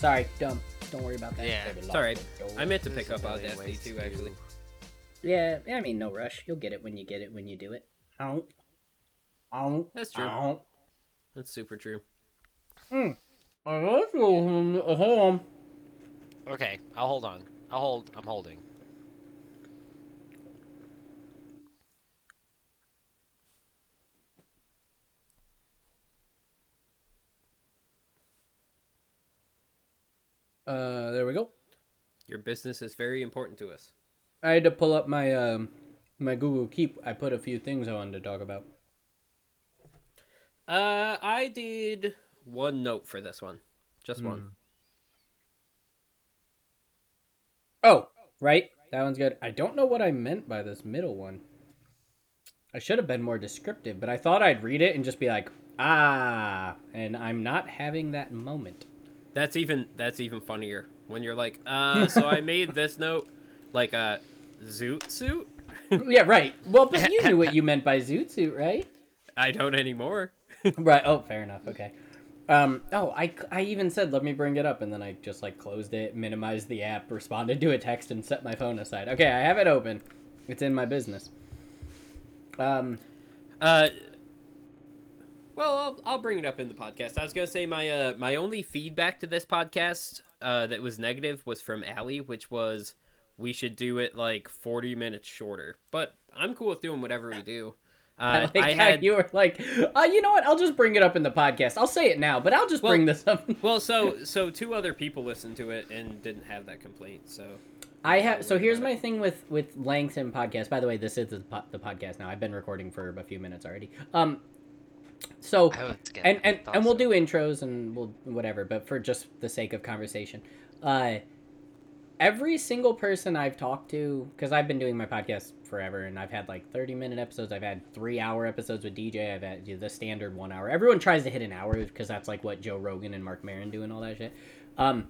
Sorry, dumb. Don't worry about that. Yeah, Baby, it's alright. I meant to pick up million Audacity too, actually. Yeah, I mean, no rush. You'll get it when you get it when you do it. Ow. Ow. That's true. Ow. That's super true. Hmm. I like you. Hold on. Okay, I'll hold on. I'll hold. I'm holding. Uh, there we go. Your business is very important to us. I had to pull up my um my Google Keep. I put a few things I wanted to talk about. Uh, I did one note for this one, just one. Oh, right. That one's good. I don't know what I meant by this middle one. I should have been more descriptive, but I thought I'd read it and just be like, ah, and I'm not having that moment. That's even that's even funnier when you're like, uh, so I made this note, like a zoot suit. yeah, right. Well, but you knew what you meant by zoot suit, right? I don't anymore. right. Oh, fair enough. Okay. Um. Oh, I, I even said let me bring it up, and then I just like closed it, minimized the app, responded to a text, and set my phone aside. Okay, I have it open. It's in my business. Um. Uh, well, I'll, I'll bring it up in the podcast. I was gonna say my uh my only feedback to this podcast uh that was negative was from Allie, which was we should do it like forty minutes shorter. But I'm cool with doing whatever we do. I Uh, like I had you were like, uh, you know what? I'll just bring it up in the podcast. I'll say it now, but I'll just Well- bring this up. well, so so two other people listened to it and didn't have that complaint. So I have. So here's my thing with with length and podcast. By the way, this is the, po- the podcast now. I've been recording for a few minutes already. Um. So and and and we'll so. do intros and we'll whatever. But for just the sake of conversation, uh, every single person I've talked to, because I've been doing my podcast forever, and I've had like thirty minute episodes. I've had three hour episodes with DJ. I've had you know, the standard one hour. Everyone tries to hit an hour because that's like what Joe Rogan and Marc Maron do and all that shit. Um,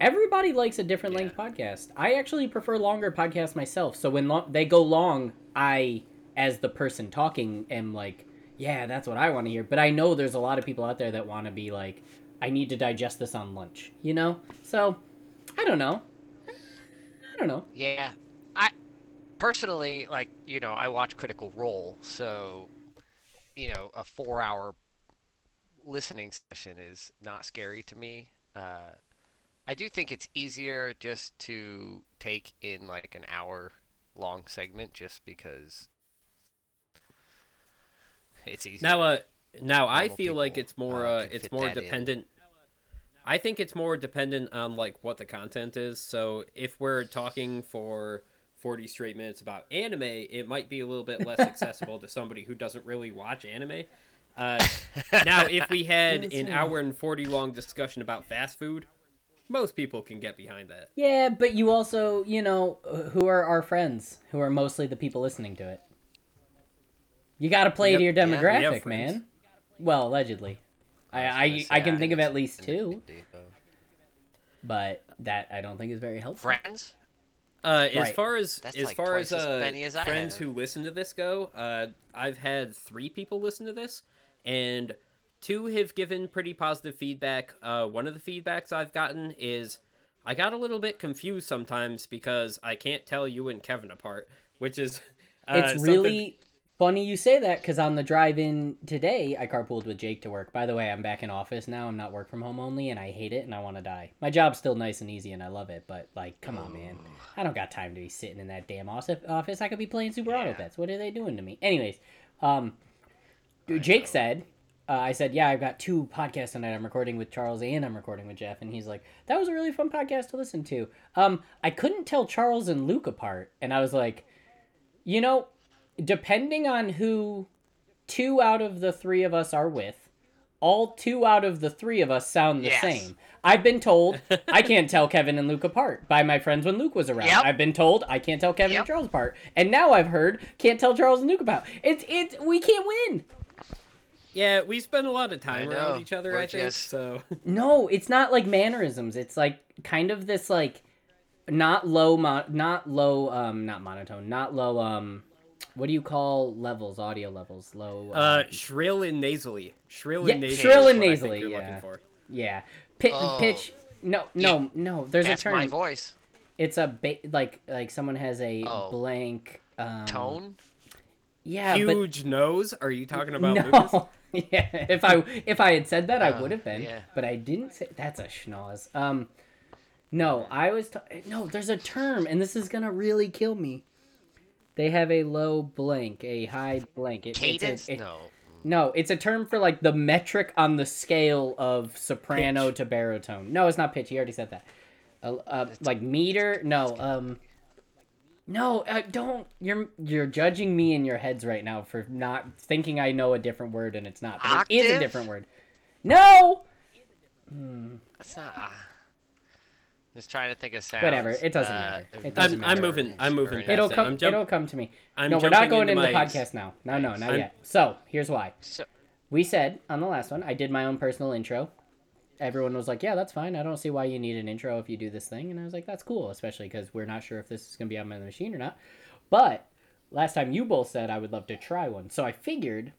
everybody likes a different length podcast. I actually prefer longer podcasts myself. So when lo- they go long, I, as the person talking, am like, yeah, that's what I want to hear. But I know there's a lot of people out there that want to be like, I need to digest this on lunch, you know? So, I don't know. I don't know. Yeah, I personally like you know I watch Critical Role, so you know a four-hour listening session is not scary to me. Uh, I do think it's easier just to take in like an hour long segment, just because it's easy. now, uh, now I feel like it's more uh, uh, it's more that in. dependent. I think it's more dependent on like what the content is. So if we're talking for 40 straight minutes about anime, it might be a little bit less accessible to somebody who doesn't really watch anime. Uh, now, if we had an Listen. hour and 40 long discussion about fast food, most people can get behind that. Yeah, but you also, you know, who are our friends? Who are mostly the people listening to it? You got to play Yep. to your Yeah, we have demographic, friends. man. Well, allegedly. I, was I, gonna I can think of at least two, but that I don't think is very helpful. Friends. Uh, as Right. far as That's as like far as as uh, as friends have. who listen to this go, uh, I've had three people listen to this, and two have given pretty positive feedback. Uh, one of the feedbacks I've gotten is I got a little bit confused sometimes because I can't tell you and Kevin apart, which is uh, it's something- really funny you say that because on the drive-in today, I carpooled with Jake to work. By the way, I'm back in office now. I'm not work from home only, and I hate it and I want to die. My job's still nice and easy, and I love it. But like, come on, man, I don't got time to be sitting in that damn office. I could be playing Super Auto Yeah. Pets. What are they doing to me? Anyways, um, Jake said. Uh, I said, yeah, I've got two podcasts tonight. I'm recording with Charles and I'm recording with Jeff. And he's like, that was a really fun podcast to listen to. Um, I couldn't tell Charles and Luke apart. And I was like, you know, depending on who two out of the three of us are with, all two out of the three of us sound the Yes. same. I've been told I can't tell Kevin and Luke apart by my friends when Luke was around. Yep. I've been told I can't tell Kevin Yep. and Charles apart. And now I've heard can't tell Charles and Luke apart. It's it's we can't win. yeah. We spend a lot of time I around know. each other. We're I think just- so. No, it's not like mannerisms. It's like kind of this like not low mo- not low um not monotone, not low um what do you call levels, audio levels? Low Uh, um, shrill and nasally. Shrill Yeah, and nasally. shrill and what I think nasally, you're yeah. looking for. Yeah, Pi- Oh. pitch No, no, no. There's That's a term. my voice. It's a ba- like like someone has a Oh. blank um, Tone. Yeah, Huge nose? Are you talking about no. Lucas? yeah, if I if I had said that, I Oh, would have been. yeah. But I didn't say. That's a schnoz. Um, no, I was. ta- no, there's a term, and this is gonna really kill me. They have a low blank, a high blank. It, it's Cadence. it- no. no, it's a term for like the metric on the scale of soprano Pitch. to baritone. No, it's not pitch. You already said that. Uh, uh, like meter? No. Um. No, uh, don't. You're you're judging me in your heads right now for not thinking I know a different word and it's not. But it is a different word. No. Hmm. That's not. Just trying to think of sounds. Whatever, it doesn't uh, matter. It of doesn't I'm, I'm matter. moving. I'm moving. It'll that. come. I'm jump- it'll come to me. I'm no, we're not going into into the podcast now. No, no, not I'm- yet. So here's why. So, We said on the last one, I did my own personal intro. Everyone was like, "Yeah, that's fine. I don't see why you need an intro if you do this thing." And I was like, "That's cool, especially because we're not sure if this is gonna be on the machine or not." But last time you both said I would love to try one, so I figured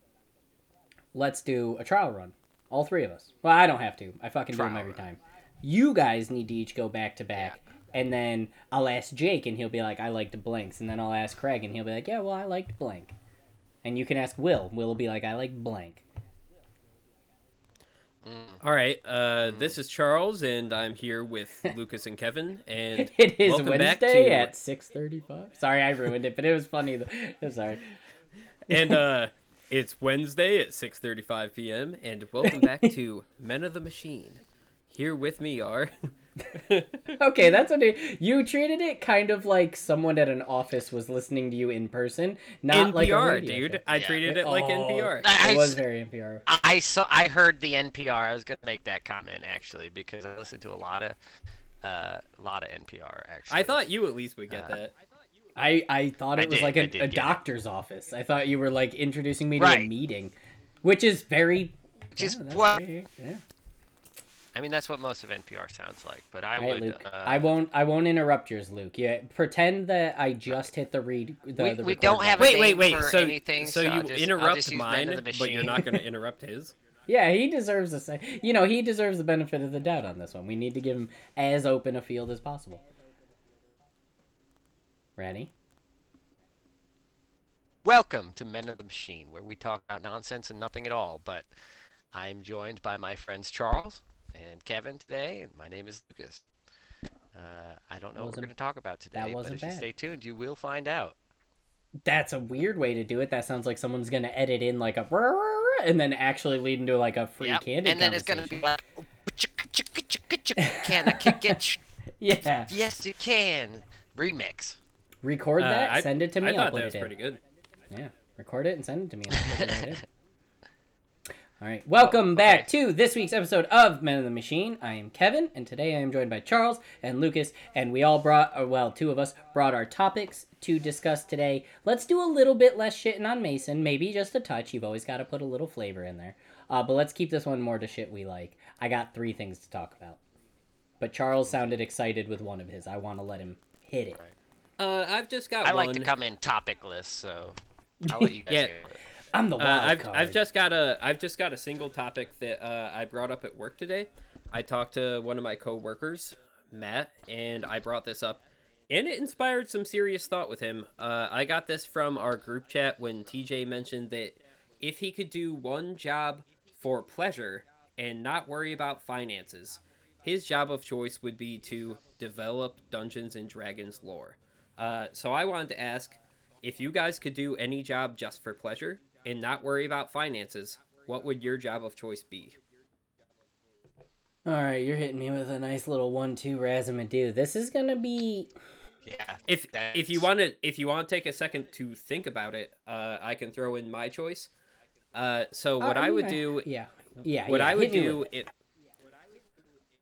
let's do a trial run, all three of us. Well, I don't have to. I fucking do them every run. time. You guys need to each go back to back, and then I'll ask Jake, and he'll be like, "I liked blanks," and then I'll ask Craig, and he'll be like, "Yeah, well, I liked blank." And you can ask Will. Will will be like, "I like blank." mm, All right. Uh, this is Charles, and I'm here with Lucas and Kevin. And It is welcome back Wednesday to- at six thirty-five. Sorry, I ruined it, but it was funny. Though. I'm sorry. and uh, it's Wednesday at 6:35 p.m. And welcome back to Men of the Machine. Here with me are. Okay, that's what it, you treated it kind of like someone at an office was listening to you in person, not like NPR, dude. show. I Yeah. treated it like Oh, NPR. I- It was very NPR. I saw. I heard the NPR. I was gonna make that comment actually because I listened to a lot of, uh, a lot of NPR actually. I thought you at least would get Uh, that. I I thought I it was did, like I a, did a get it. doctor's office. I thought you were like introducing me to a meeting, which is very. Just yeah, that's what- very- yeah. I mean, that's what most of NPR sounds like. But I All right, would. Uh, I won't. I won't interrupt yours, Luke. Yeah, pretend that I just hit the read. The, We- the we don't have a Wait, wait, wait. for So, anything, so so you just- interrupt just use Men mine, but you're not going to interrupt his. Yeah, he deserves the same. You know, he deserves the benefit of the doubt on this one. We need to give him as open a field as possible. Ready? Welcome to Men of the Machine, where we talk about nonsense and nothing at all. But I'm joined by my friends Charles and Kevin today, and my name is Lucas. Uh, I don't know what we're going to talk about today, but wasn't if you stay tuned, you will find out. That's a weird way to do it. That sounds like someone's gonna edit in like a and then actually lead into like a free Yep, candid And then it's going to be like, can I kick it? Yeah. Yes, you can. Remix. Record Uh, that. I- send it to me. I thought that was it pretty good. Yeah, record it and send it to me. and I'll put it right in. All right, welcome back to this week's episode of Men of the Machine. I am Kevin, and today I am joined by Charles and Lucas, and we all brought, or well, two of us brought our topics to discuss today. Let's do a little bit less shitting on Mason, maybe just a touch. You've always got to put a little flavor in there. Uh, but let's keep this one more to shit we like. I got three things to talk about. But Charles sounded excited with one of his. I want to let him hit it. Uh, I've just got I one. like to come in topicless, so I'll let you guys Yeah. Go. with it. I'm the Uh, wild I've, card. I've just got a I've just got a single topic that uh, I brought up at work today. I talked to one of my coworkers, Matt, and I brought this up, and it inspired some serious thought with him. Uh, I got this from our group chat when TJ mentioned that if he could do one job for pleasure and not worry about finances, his job of choice would be to develop Dungeons and Dragons lore. Uh, so I wanted to ask if you guys could do any job just for pleasure and not worry about finances, what would your job of choice be? All right, you're hitting me with a nice little one-two Razamadu. This is gonna be Yeah. If if you want to if you want to take a second to think about it, uh, I can throw in my choice. Uh, so what Uh, I would yeah, do Yeah, yeah. what yeah, I would hit do with it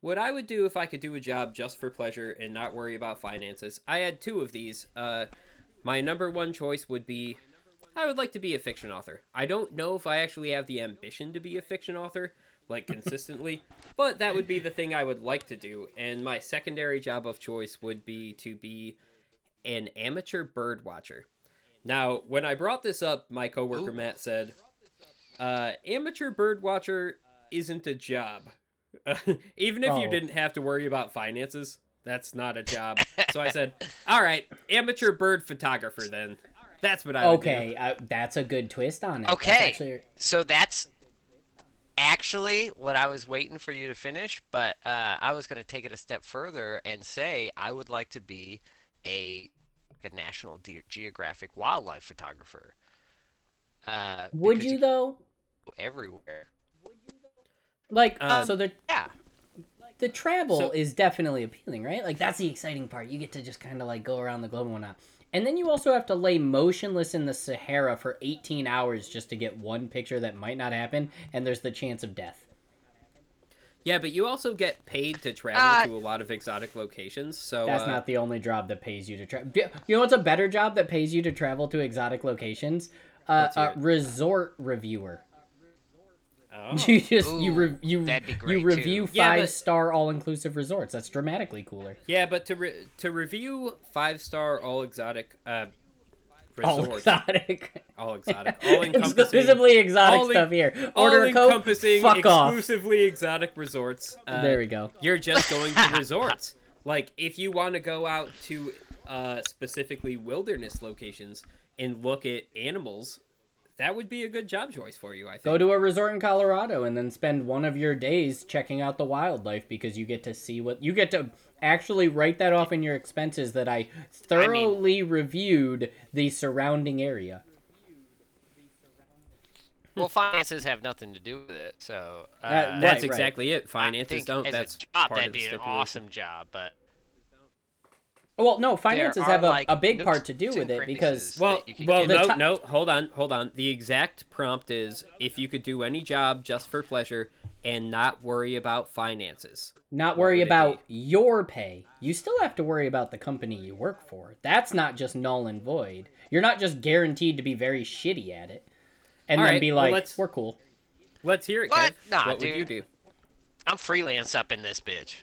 what I would do if I could do a job just for pleasure and not worry about finances. I had two of these. Uh, my number one choice would be I would like to be a fiction author. I don't know if I actually have the ambition to be a fiction author like consistently, but that would be the thing I would like to do. And my secondary job of choice would be to be an amateur bird watcher. Now, when I brought this up, my coworker Ooh. Matt said, uh, "Amateur bird watcher isn't a job." Even if you Oh. didn't have to worry about finances, that's not a job. so I said, "All right, amateur bird photographer then." That's what I would do. Okay, uh, that's a good twist on it. That's Okay. actually- So that's actually what I was waiting for you to finish, but uh, I was going to take it a step further and say I would like to be a, a National Ge- Geographic wildlife photographer. Uh, would because you though? everywhere? Like, Um, so the Yeah. the travel So- is definitely appealing, right? Like that's the exciting part. You get to just kind of like go around the globe and whatnot. And then you also have to lay motionless in the Sahara for 18 hours just to get one picture that might not happen, and there's the chance of death. Yeah, but you also get paid to travel Uh, to a lot of exotic locations. So That's uh, not the only job that pays you to travel. You know what's a better job that pays you to travel to exotic locations? Uh, a resort reviewer. Oh. You just you Ooh, re- you that'd be you review too. Yeah, but- five star all inclusive resorts. That's dramatically cooler. Yeah, but to re- to review five star all exotic uh, All exotic. all exotic, all encompassing, Exclusively exotic all en- stuff here. all Order a coke. encompassing, Fuck off. exclusively exotic resorts. Uh, There we go. You're just going to resorts. Like if you want to go out to uh, specifically wilderness locations and look at animals, that would be a good job choice for you. I think. Go to a resort in Colorado and then spend one of your days checking out the wildlife because you get to see what you get to actually write that off in your expenses that I thoroughly reviewed the surrounding area. Well, finances have nothing to do with it, so uh, That- That's Right, right. exactly it. Finances don't. as That's a job part that'd of the be an awesome job, but Well, no, finances have a, like, a big part to do with it because Well, well, no, The ti- no. Hold on, hold on. The exact prompt is if you could do any job just for pleasure and not worry about finances. not worry about your pay. You still have to worry about the company you work for. That's not just null and void. You're not just guaranteed to be very shitty at it and All then right, be well, like, let's- we're cool. Let's hear it, What? Kev. Nah, what dude. would you do? I'm freelance up in this bitch.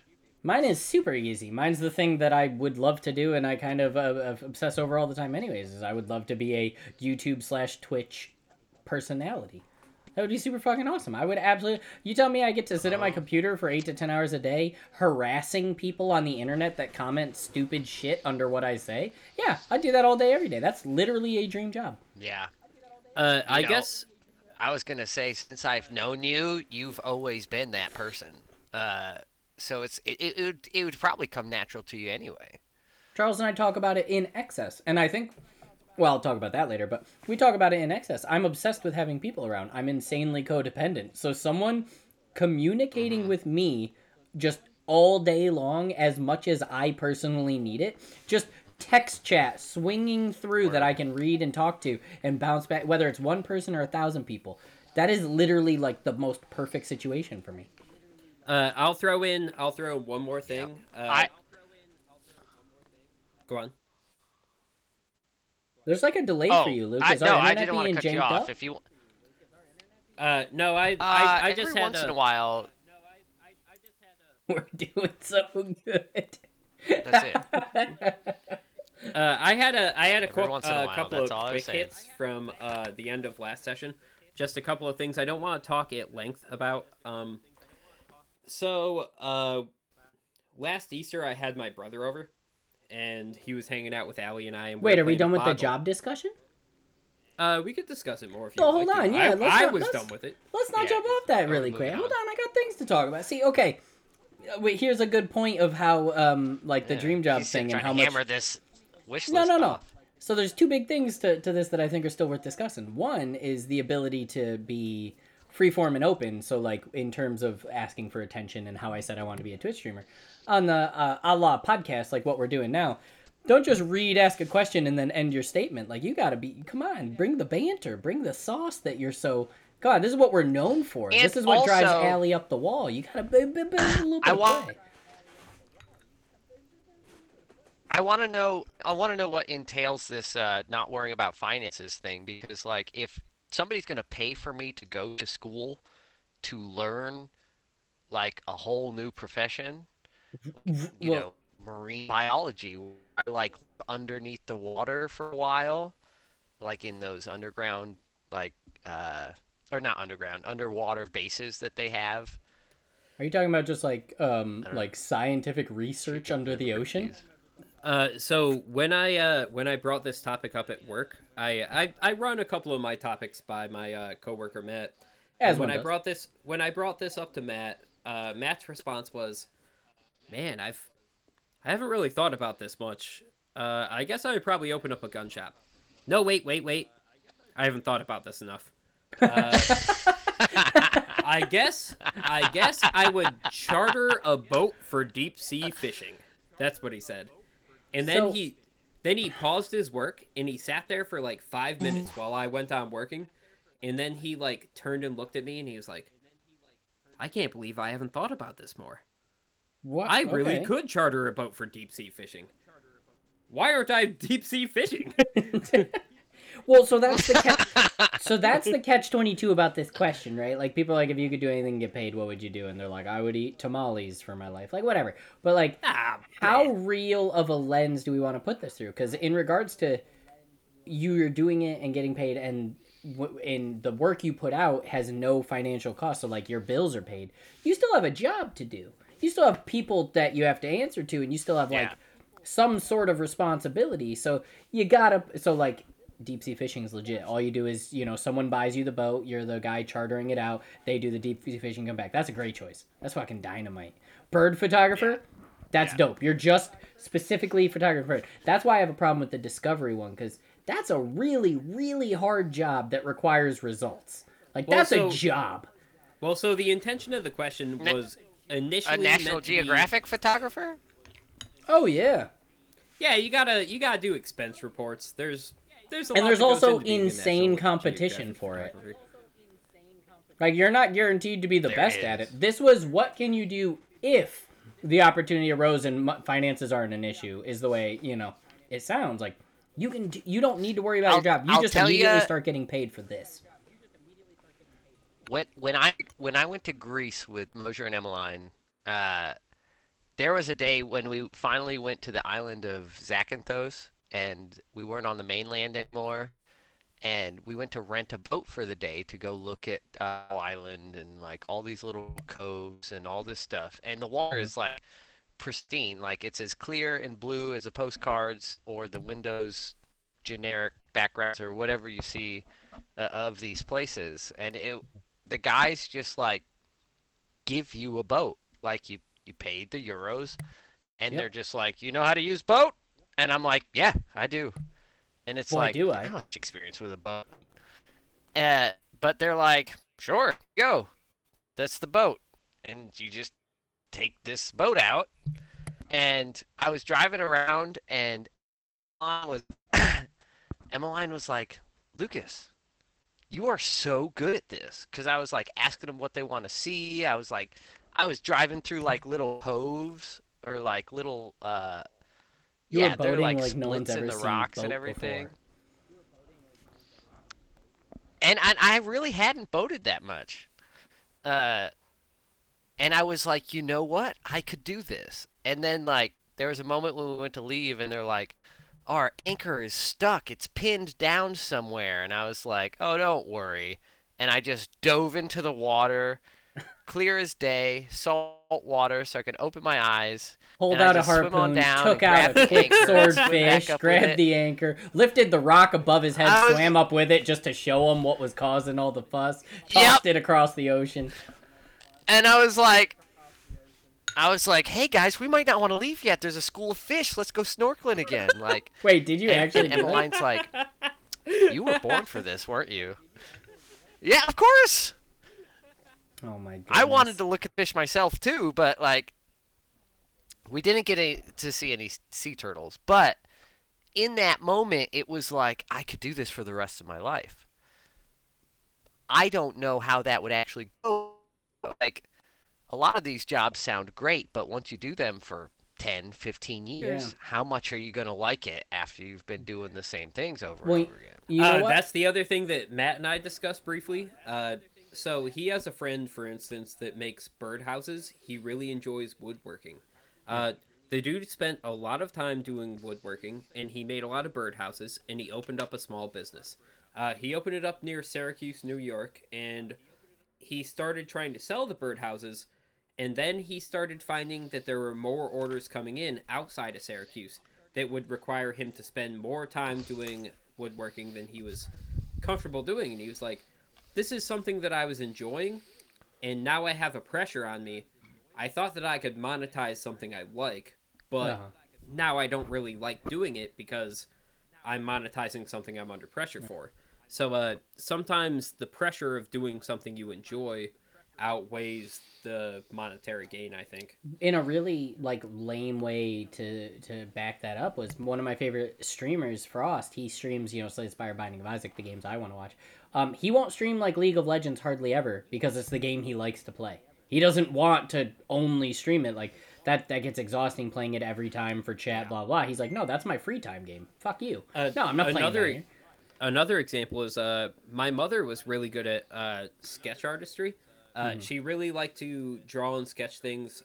Mine is super easy. Mine's the thing that I would love to do, and I kind of uh, obsess over all the time. Anyways, is I would love to be a YouTube slash Twitch personality. That would be super fucking awesome. I would absolutely. You tell me I get to sit at my computer for eight to ten hours a day, harassing people on the internet that comment stupid shit under what I say. Yeah, I'd do that all day, every day. That's literally a dream job. Yeah. Uh, I know, guess I was gonna say since I've known you, you've always been that person. Uh, so it's it, it, it would it would probably come natural to you anyway. Charles and I talk about it in excess, and I think, well, I'll talk about that later. But we talk about it in excess. I'm obsessed with having people around. I'm insanely codependent. So someone communicating mm-hmm. with me just all day long, as much as I personally need it, just text chat swinging through that I can read and talk to and bounce back, whether it's one person or a thousand people. That is literally like the most perfect situation for me. Uh, I'll throw in. I'll throw in one more thing. Uh, I go on. There's like a delay oh for you, Luke. I, Is no, I didn't want to cut you off. up? If you Uh, no, I, uh, I, I every just had once in a, a while, We're doing so good. That's it. Uh, I had a I had a Every qu- once in a uh, couple that's of quick hits from uh, the end of last session. Just a couple of things I don't want to talk at length about. Um, so uh, last Easter I had my brother over, and he was hanging out with Allie and I. And we Wait, are we done with the job discussion? Uh, we could discuss it more if you. Oh, hold like to. on, yeah, I, let's I not- was let's- done with it. Let's not Yeah, jump off that really moving quick. Hold on? on, I got things to talk about. See, okay. Uh, Wait, here's a good point of how, um, like the Yeah, dream job thing and how to much. hammer this wish No, list no, no. off. So there's two big things to, to this that I think are still worth discussing. One is the ability to be freeform and open. So like in terms of asking for attention and how I said I want to be a Twitch streamer on the uh, a la podcast, like what we're doing now. Don't just read, ask a question, and then end your statement. Like you gotta be. Come on, bring the banter, bring the sauce that you're so. God, this is what we're known for. And this is what drives also- Allie up the wall. You gotta b- b- b- a little bit I of want- play. I want to know. I want to know what entails this uh, not worrying about finances thing because, like, if somebody's gonna pay for me to go to school to learn, like, a whole new profession, you Well- know, marine biology, like underneath the water for a while, like in those underground, like, uh, or not underground, underwater bases that they have. Are you talking about just like um don't know. like scientific research under the ocean? Uh, so when I uh, when I brought this topic up at work, I, I I run a couple of my topics by my uh, coworker Matt. As when I does. brought this when I brought this up to Matt, uh, Matt's response was, "Man, I've I haven't really thought about this much. Uh, I guess I would probably open up a gun shop." No, wait, wait, wait. I haven't thought about this enough. Uh, I guess I guess I would charter a boat for deep sea fishing. That's what he said. And then So- he then he paused his work and he sat there for like 5 minutes while I went on working. And then he like turned and looked at me and he was like I can't believe I haven't thought about this more. What? I really Okay. could charter a boat for deep sea fishing. Why aren't I deep sea fishing? well, so that's the catch. so that's the catch twenty two about this question, right? Like people are like, if you could do anything and get paid, what would you do? And they're like, I would eat tamales for my life, like whatever. But like, ah, how real of a lens do we want to put this through? Because in regards to you're doing it and getting paid, and w- in the work you put out has no financial cost, so like your bills are paid. You still have a job to do. You still have people that you have to answer to, and you still have like Yeah. some sort of responsibility. So you gotta. So like deep sea fishing is legit. All you do is you know someone buys you the boat, you're the guy chartering it out. They do the deep sea fishing, come back. That's a great choice. That's fucking dynamite. Bird photographer. That's Yeah. dope. You're just specifically photographer. That's why I have a problem with the discovery one because that's a really, really hard job that requires results. Like Well, that's so- a job. Well, so the intention of the question Na- was initially A National meant to be- Geographic photographer? Oh yeah. Yeah, you gotta you gotta do expense reports. There's there's a And lot there's also into being a insane National competition for it. Like you're not guaranteed to be the There best at it. This was what can you do if the opportunity arose and finances aren't an issue. Is the way you know it sounds like. You can. d- You don't need to worry about I'll- your job. You I'll just tell immediately ya- start getting paid for this. when when I when I went to Greece with Mosher and Emmeline, uh, there was a day when we finally went to the island of Zakynthos, and we weren't on the mainland anymore, and we went to rent a boat for the day to go look at uh, island and like all these little coves and all this stuff, and the water is like pristine, like it's as clear and blue as the postcards or the windows generic backgrounds or whatever you see uh, of these places, and it the guys just like give you a boat. Like you you paid the euros and Yep. they're just like you know how to use boat and i'm like yeah i do. And it's Boy, like do I. don't have experience with a boat. Uh, but they're like sure go. That's the boat. And you just take this boat out. And i was driving around and Emmeline was emmeline was like lucas you are so good at this. Because i was like asking them what they want to see. I was like i was driving through like little coves or like little uh You were yeah they're boating like like no one's in ever the seen rocks and everything. before. and I, I really hadn't boated that much. Uh and i was like you know what? I could do this. And then like there was a moment when we went to leave and they're like our anchor is stuck. It's pinned down somewhere. And i was like oh don't worry. And i just dove into the water clear as day salt water so i could open my eyes Pulled out a just swim on harpoon, down took out a the quick anchor and swim swordfish, back up with grabbed the anchor, lifted the rock above his head, was- swam up with it just to show him what was causing all the fuss, tossed it across the ocean. And I was like, I was like, hey guys, we might not want to leave yet. There's a school of fish. Let's go snorkeling again. Like, Wait, did you and, actually and? Emmeline's like, you were born for this, weren't you? Yeah, of course. Oh my god. I wanted to look at fish myself too, but like, we didn't get a, to see any sea turtles. But in that moment, it was like I could do this for the rest of my life. I don't know how that would actually go. Like, a lot of these jobs sound great, but once you do them for 10, 15 years, Yeah. how much are you going to like it after you've been doing the same things over Well, and over again? You know uh. That's the other thing that Matt and I discussed briefly. Uh, so he has a friend, for instance, that makes birdhouses. He really enjoys woodworking. Uh, the dude spent a lot of time doing woodworking, and he made a lot of birdhouses, and he opened up a small business. Uh, he opened it up near Syracuse, New York, and he started trying to sell the birdhouses, And then he started finding that there were more orders coming in outside of Syracuse that would require him to spend more time doing woodworking than he was comfortable doing. And he was like, This is something that I was enjoying, and now I have a pressure on me. I thought that I could monetize something I like, but Uh-huh. now I don't really like doing it because I'm monetizing something I'm under pressure for. So uh, sometimes the pressure of doing something you enjoy outweighs the monetary gain. I think. in a really like lame way to to back that up was one of my favorite streamers frost he streams you know slay spire binding of isaac the games i want to watch um he won't stream like league of legends hardly ever because it's the game he likes to play he doesn't want to only stream it like that that gets exhausting playing it every time for chat blah blah he's like no that's my free time game fuck you Uh, no i'm not playing another-. Another example is uh, my mother was really good at uh, sketch artistry. Uh, Mhm. She really liked to draw and sketch things,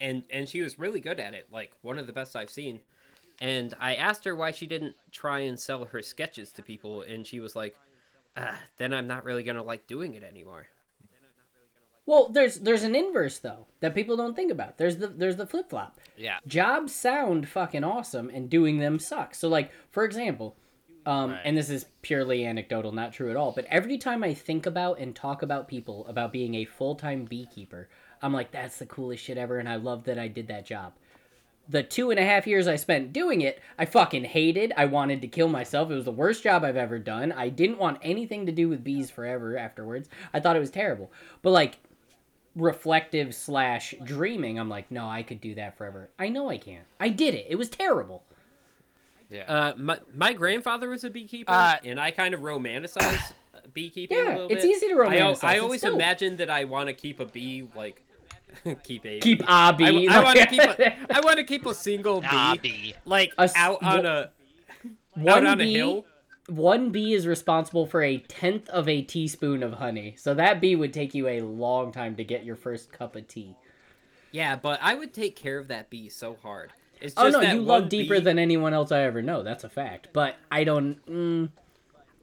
and and she was really good at it. Like one of the best I've seen. And I asked her why she didn't try and sell her sketches to people, and she was like, ah, "Then I'm not really gonna like doing it anymore." Well there's there's an inverse though that people don't think about there's the there's the flip-flop Yeah. jobs sound fucking awesome and doing them sucks. So like for example, um Right. and this is purely anecdotal, not true at all, but every time I think about and talk about people about being a full-time beekeeper, I'm like that's the coolest shit ever and I love that I did that job. The two and a half years I spent doing it, I fucking hated. I wanted to kill myself. It was the worst job I've ever done. I didn't want anything to do with bees forever afterwards. I thought it was terrible. But like reflective slash dreaming, I'm like, no, I could do that forever. I know I can't. I did it. It was terrible. Yeah. Uh, my my grandfather was a beekeeper, Uh, and I kind of romanticize beekeeping a Yeah, little it's bit. easy to I, romanticize. I It's always dope. imagine that I want to keep a bee like keep a keep a bee. I, want to keep a, I want to keep a single bee Ah, B. like A s- out on a out one on a hill. One bee is responsible for a tenth of a teaspoon of honey. So that bee would take you a long time to get your first cup of tea. Yeah, but I would take care of that bee so hard. It's just Oh no, that you love deeper bee- than anyone else I ever know. That's a fact. But I don't. Mm,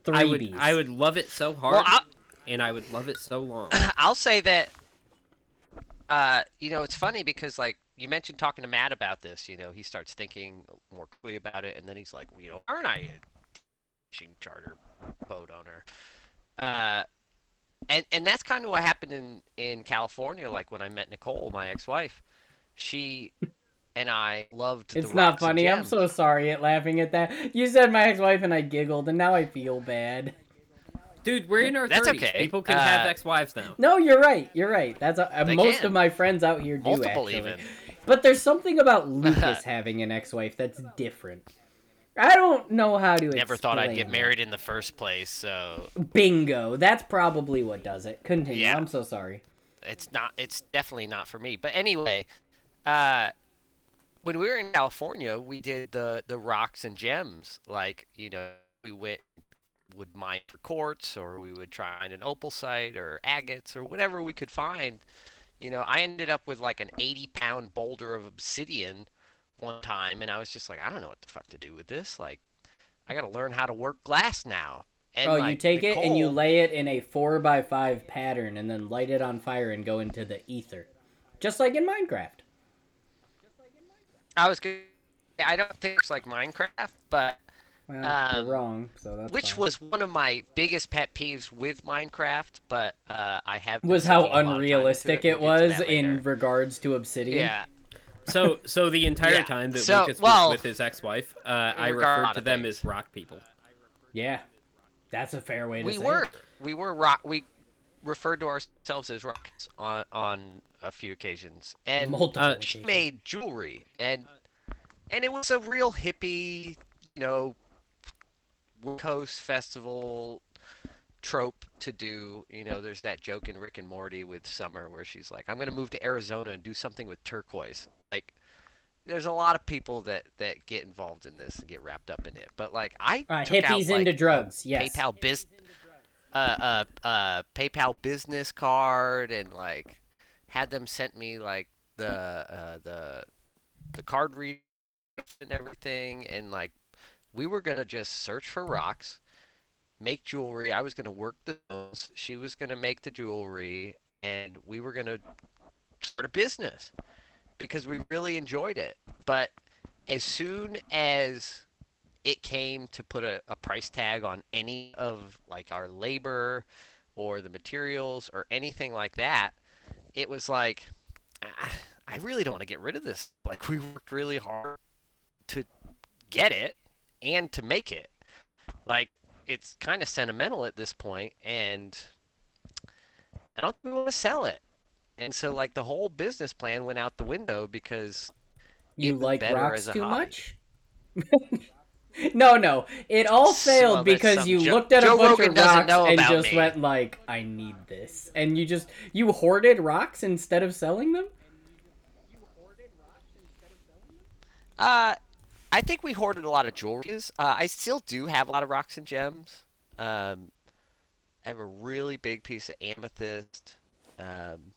three I would bees. I would love it so hard, Well, and I would love it so long. I'll say that. Uh, you know, it's funny because like you mentioned talking to Matt about this. You know, he starts thinking more clearly about it, and then he's like, well, you know, aren't I a fishing charter boat owner? Uh, and and that's kind of what happened in in California. Like when I met Nicole, my ex-wife, she and I loved. It's the not funny. I'm so sorry at laughing at that. You said my ex-wife and I giggled, and now I feel bad. Dude, we're in our That's 30s. okay. People can have Uh, ex-wives now. No, you're right. You're right. That's a, uh, most can. of my friends out here do Multiple actually. even. But there's something about Lucas having an ex-wife that's different. I don't know how to. Never thought I'd get married in the first place, so Bingo. That's probably what does it. Continue. Yeah. I'm so sorry. it's not it's definitely not for me but anyway uh when we were in california we did the the rocks and gems like you know we went would mine for quartz or we would try and an opal site or agates or whatever we could find you know i ended up with like an 80 pound boulder of obsidian one time and i was just like i don't know what the fuck to do with this like i gotta learn how to work glass now and oh, you like, take it and you lay it in a four by five pattern, and then light it on fire and go into the ether, just like in Minecraft. i was good i don't think it's like minecraft but Well, Um, you're wrong. So which fine. was one of my biggest pet peeves with Minecraft, but uh, I have was how sinking a lot of time into unrealistic it to was in regards to Obsidian. yeah. So, so the entire Yeah. time that So, Lucas well, was with his ex-wife, uh, I referred to to them things. as rock people. Yeah, that's a fair way to we say were it. we were rock we referred to ourselves as rockets on on a few occasions, and multiple. uh, she occasions. made jewelry and and it was a real hippie, you know, coast festival trope to do. You know, there's that joke in Rick and Morty with Summer where she's like, "I'm going to move to Arizona and do something with turquoise." Like there's a lot of people that that get involved in this and get wrapped up in it. But like I Uh, took out, hippies like, into drugs. Yes. PayPal biz uh uh uh PayPal business card and like had them sent me like the uh the the card read and everything and like we were gonna just search for rocks make jewelry i was gonna work the she was gonna make the jewelry and we were gonna start a business because we really enjoyed it. But as soon as it came to put a, a price tag on any of like our labor or the materials or anything like that, it was like, "Ah, I really don't want to get rid of this. Like we worked really hard to get it and to make it. Like it's kind of sentimental at this point, and I don't think we want to sell it. And so like the whole business plan went out the window because You like rocks too hobby. much? no, no. It all failed because you Joe- looked at Joe a bunch Rogan of rocks and just me. went like, "I need this," and you just you hoarded rocks instead of selling them. Uh, I think we hoarded a lot of jewelries. Uh, I still do have a lot of rocks and gems. Um, I have a really big piece of amethyst. Um,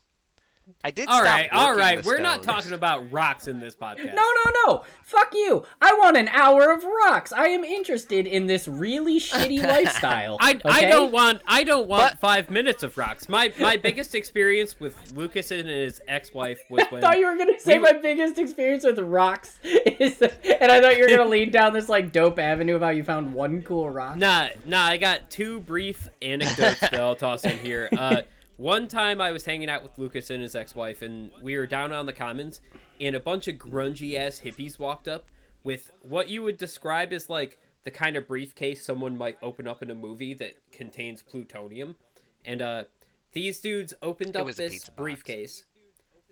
I did. All stop right, all working right. the We're not talking about rocks in this podcast. No, no, no. Fuck you. I want an hour of rocks. I am interested in this really shitty lifestyle. I, I don't want I don't want But- five minutes of rocks. My my biggest experience with Lucas and his ex-wife was when I thought you were gonna say we- my biggest experience with rocks is, and I thought you were gonna lead down this like dope avenue about you found one cool rock. Nah, nah, I got two brief anecdotes that I'll toss in here. Uh, one time I was hanging out with Lucas and his ex-wife, and we were down on the commons, and a bunch of grungy ass hippies walked up with what you would describe as like the kind of briefcase someone might open up in a movie that contains plutonium, and uh, these dudes opened up this box. briefcase.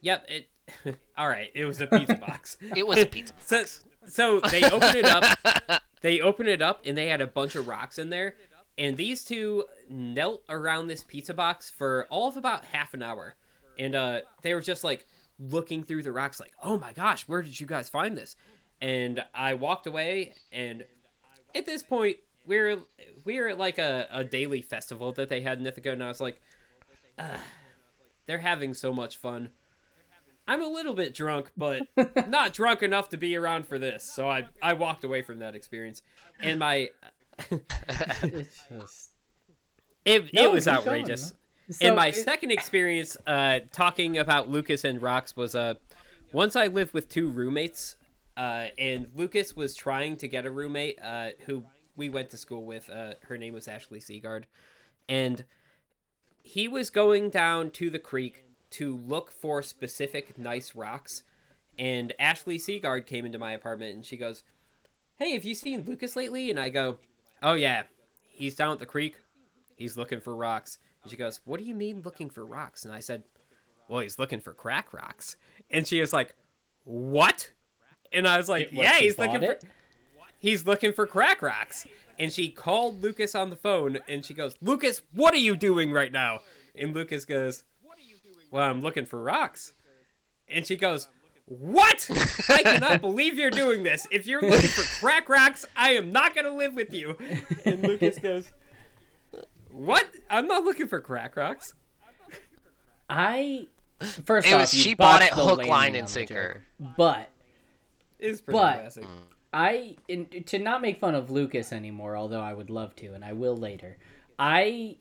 Yep, it. all right, it was a pizza box. It was a pizza. So, so they open it up. They open it up, and they had a bunch of rocks in there. And these two knelt around this pizza box for all of about half an hour, and uh, they were just like looking through the rocks, like, "Oh my gosh, where did you guys find this?" And I walked away, and at this point, we're we're at like a, a daily festival that they had in Ithaca, and I was like, "Ugh, "They're having so much fun." I'm a little bit drunk, but not drunk enough to be around for this. So I I walked away from that experience, and my just... it No, it was keep going, outrageous. man. and So my it- second experience uh, talking about Lucas and rocks was uh, once I lived with two roommates, uh, and Lucas was trying to get a roommate uh, who we went to school with. Uh, her name was Ashley Seagard, and he was going down to the creek to look for specific nice rocks. And Ashley Seagard came into my apartment and she goes, Hey, have you seen Lucas lately? And I go, Oh, yeah, he's down at the creek. He's looking for rocks. And she goes, What do you mean looking for rocks? And I said, Well, he's looking for crack rocks. And she was like, What? And I was like, Yeah, he's looking bought for it? he's looking for crack rocks. And she called Lucas on the phone and she goes, Lucas, what are you doing right now? And Lucas goes, Well, I'm looking for rocks. And she goes, What? I cannot believe you're doing this. If you're looking for crack rocks, I am not going to live with you. And Lucas goes, What? I'm not looking for crack rocks. I first It off, was she bought it hook, line, and sinker. But It's pretty But- classic. I in, to not make fun of Lucas anymore, although I would love to, and I will later. I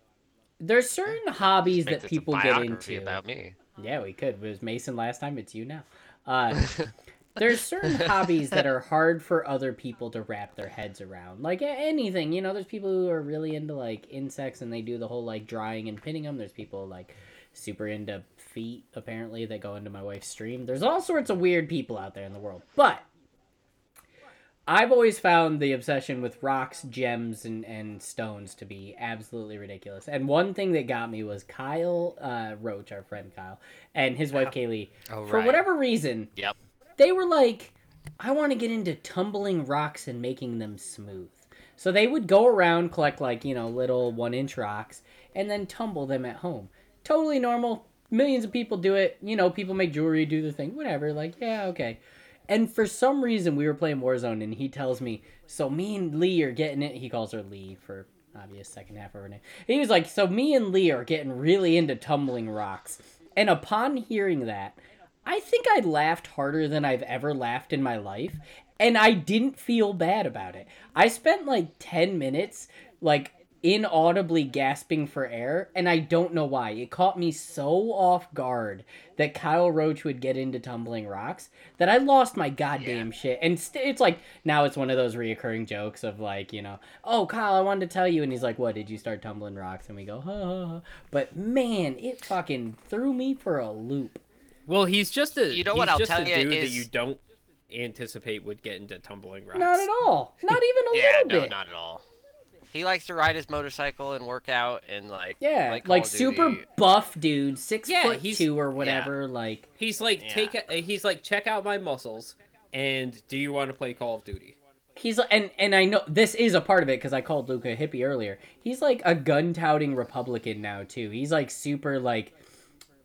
there's certain hobbies that people get into. about me. Yeah, we could. It was Mason last time. It's you now. Uh, there's certain hobbies that are hard for other people to wrap their heads around. Like anything, you know. There's people who are really into like insects and they do the whole like drying and pinning them. There's people like super into feet apparently that go into my wife's stream. There's all sorts of weird people out there in the world, but. I've always found the obsession with rocks, gems, and, and stones to be absolutely ridiculous. And one thing that got me was Kyle uh, Roach, our friend Kyle, and his wife Kaylee. Oh, For right. whatever reason, Yep. they were like, I want to get into tumbling rocks and making them smooth. So they would go around, collect like, you know, little one inch rocks, and then tumble them at home. Totally normal. Millions of people do it. You know, people make jewelry, do the thing, whatever. Like, yeah, okay. And for some reason, we were playing Warzone, and he tells me, "So me and Lee are getting it." He calls her Lee for obvious second half of her name. He was like, "So me and Lee are getting really into tumbling rocks." And upon hearing that, I think I laughed harder than I've ever laughed in my life, and I didn't feel bad about it. I spent like ten minutes, like inaudibly gasping for air, and I don't know why. It caught me so off guard that Kyle Roach would get into tumbling rocks that I lost my goddamn shit. And st- it's like now it's one of those reoccurring jokes of like, you know, oh Kyle, I wanted to tell you, and he's like, what? Did you start tumbling rocks? And we go, ha ha ha. But man, it fucking threw me for a loop. Well, he's just a You know he's what I'll tell you dude that is- you don't anticipate would get into tumbling rocks. Not at all. Not even a Yeah, little no, bit. not at all. He likes to ride his motorcycle and work out and like Yeah, like, like, super Duty. buff dude, six Yeah, foot he's- two or whatever. Like, He's like Yeah. take a, he's like check out my muscles and do you want to play Call of Duty? he's and and I know this is a part of it because I called Luca a hippie earlier. He's like a gun touting Republican now too. He's like super like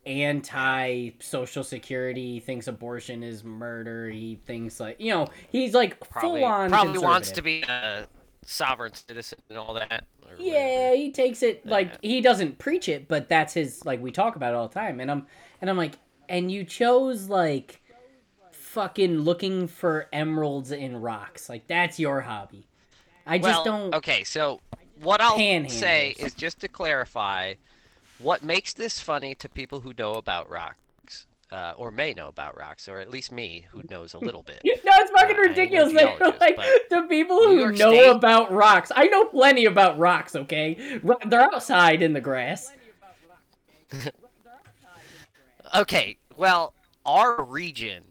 anti social security. He thinks abortion is murder. He thinks like you know he's like probably full on probably wants to be a sovereign citizen and all that. Yeah, he takes it like Yeah. he doesn't preach it, but that's his like we talk about it all the time. And I'm and I'm like, and you chose like fucking looking for emeralds in rocks. Like that's your hobby. I just well, don't Okay, so what I'll say is just to clarify, what makes this funny to people who know about rocks, uh, or may know about rocks, or at least me, who knows a little bit. No, it's fucking Uh, I ain't no ridiculous. Geologist, like the people who know State- about rocks. I know plenty about rocks. Okay, they're outside in the grass. Okay, well, our region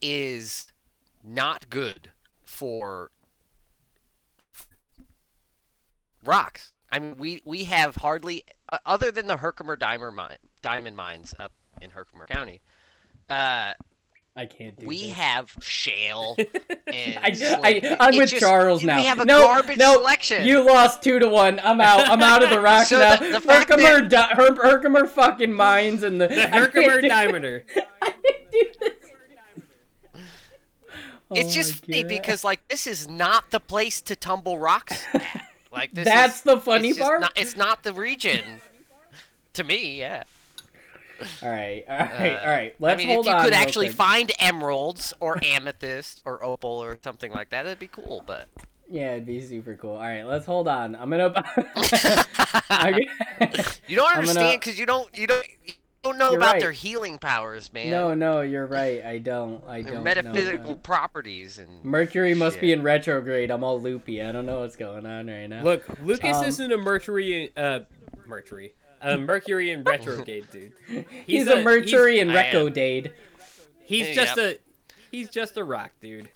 is not good for rocks. I mean, we we have hardly, uh, other than the Herkimer diamond mine, diamond mines up in Herkimer County. Uh, I can't do. we this. have shale and I, I, I'm with just- Charles we now. have a no, garbage no, selection. You lost two to one. I'm out. I'm out of the rocks So now. the- the fact Herkimer, di- Her- Herkimer fucking mines and the, The Herkimer do- Diameter. I can't do this. It's Oh just funny God. because like this is not the place to tumble rocks. at. Like this That's is, the funny it's part? Not, it's not the region. to me, yeah. All right, all right, Uh, all right. Let's I mean, hold if you on could actually quick. find emeralds or amethyst or opal or something like that, that'd be cool. But Yeah, it'd be super cool. All right, let's hold on. I'm gonna. I'm you don't I'm gonna- understand because you don't you don't you don't know You're about right. their healing powers, man. no, no, you're right. I don't. I their don't. metaphysical know. properties and Mercury must be in retrograde. I'm all loopy. I don't know what's going on right now. Look, Lucas Um, isn't a Mercury uh Mercury. A Mercury and retrograde dude. he's, a, Mercury and I am. Recodade. He's Yep. just a he's just a rock dude.